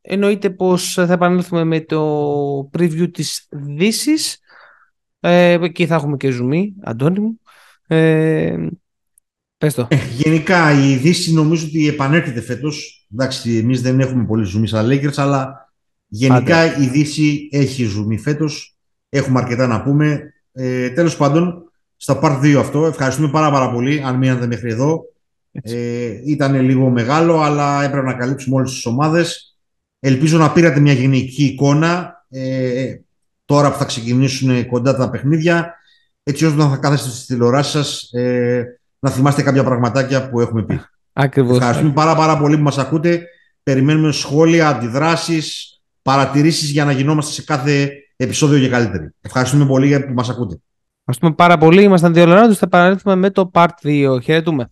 εννοείται πως θα επανέλθουμε με το preview της δύσης. Ε, εκεί θα έχουμε και ζουμί, Αντώνη μου. Ε, πες το. Ε, γενικά η Δύση νομίζω ότι επανέρχεται φέτος. Εντάξει, εμείς δεν έχουμε πολύ ζουμί σαν Lakers, αλλά γενικά η Δύση έχει ζουμί φέτος. Έχουμε αρκετά να πούμε. Ε, τέλος πάντων, στα part 2 αυτό. Ευχαριστούμε πάρα, πάρα πολύ αν μείνατε μέχρι εδώ. Ε, ήταν λίγο μεγάλο, αλλά έπρεπε να καλύψουμε όλες τις ομάδες. Ελπίζω να πήρατε μια γενική εικόνα ε, τώρα που θα ξεκινήσουν κοντά τα παιχνίδια, έτσι ώστε να θα κάθεστε στις τηλεοράσεις σας ε, να θυμάστε κάποια πραγματάκια που έχουμε πει. Ακριβώς. Ευχαριστούμε πάρα, πάρα πολύ που μας ακούτε. Περιμένουμε σχόλια, αντιδράσεις, παρατηρήσεις για να γινόμαστε σε κάθε επεισόδιο και καλύτεροι. Ευχαριστούμε πολύ που μας ακούτε. Ευχαριστούμε πάρα πολύ. Ήμασταν δύο Θα επανέλθουμε με το Part 2. Χαιρετούμε.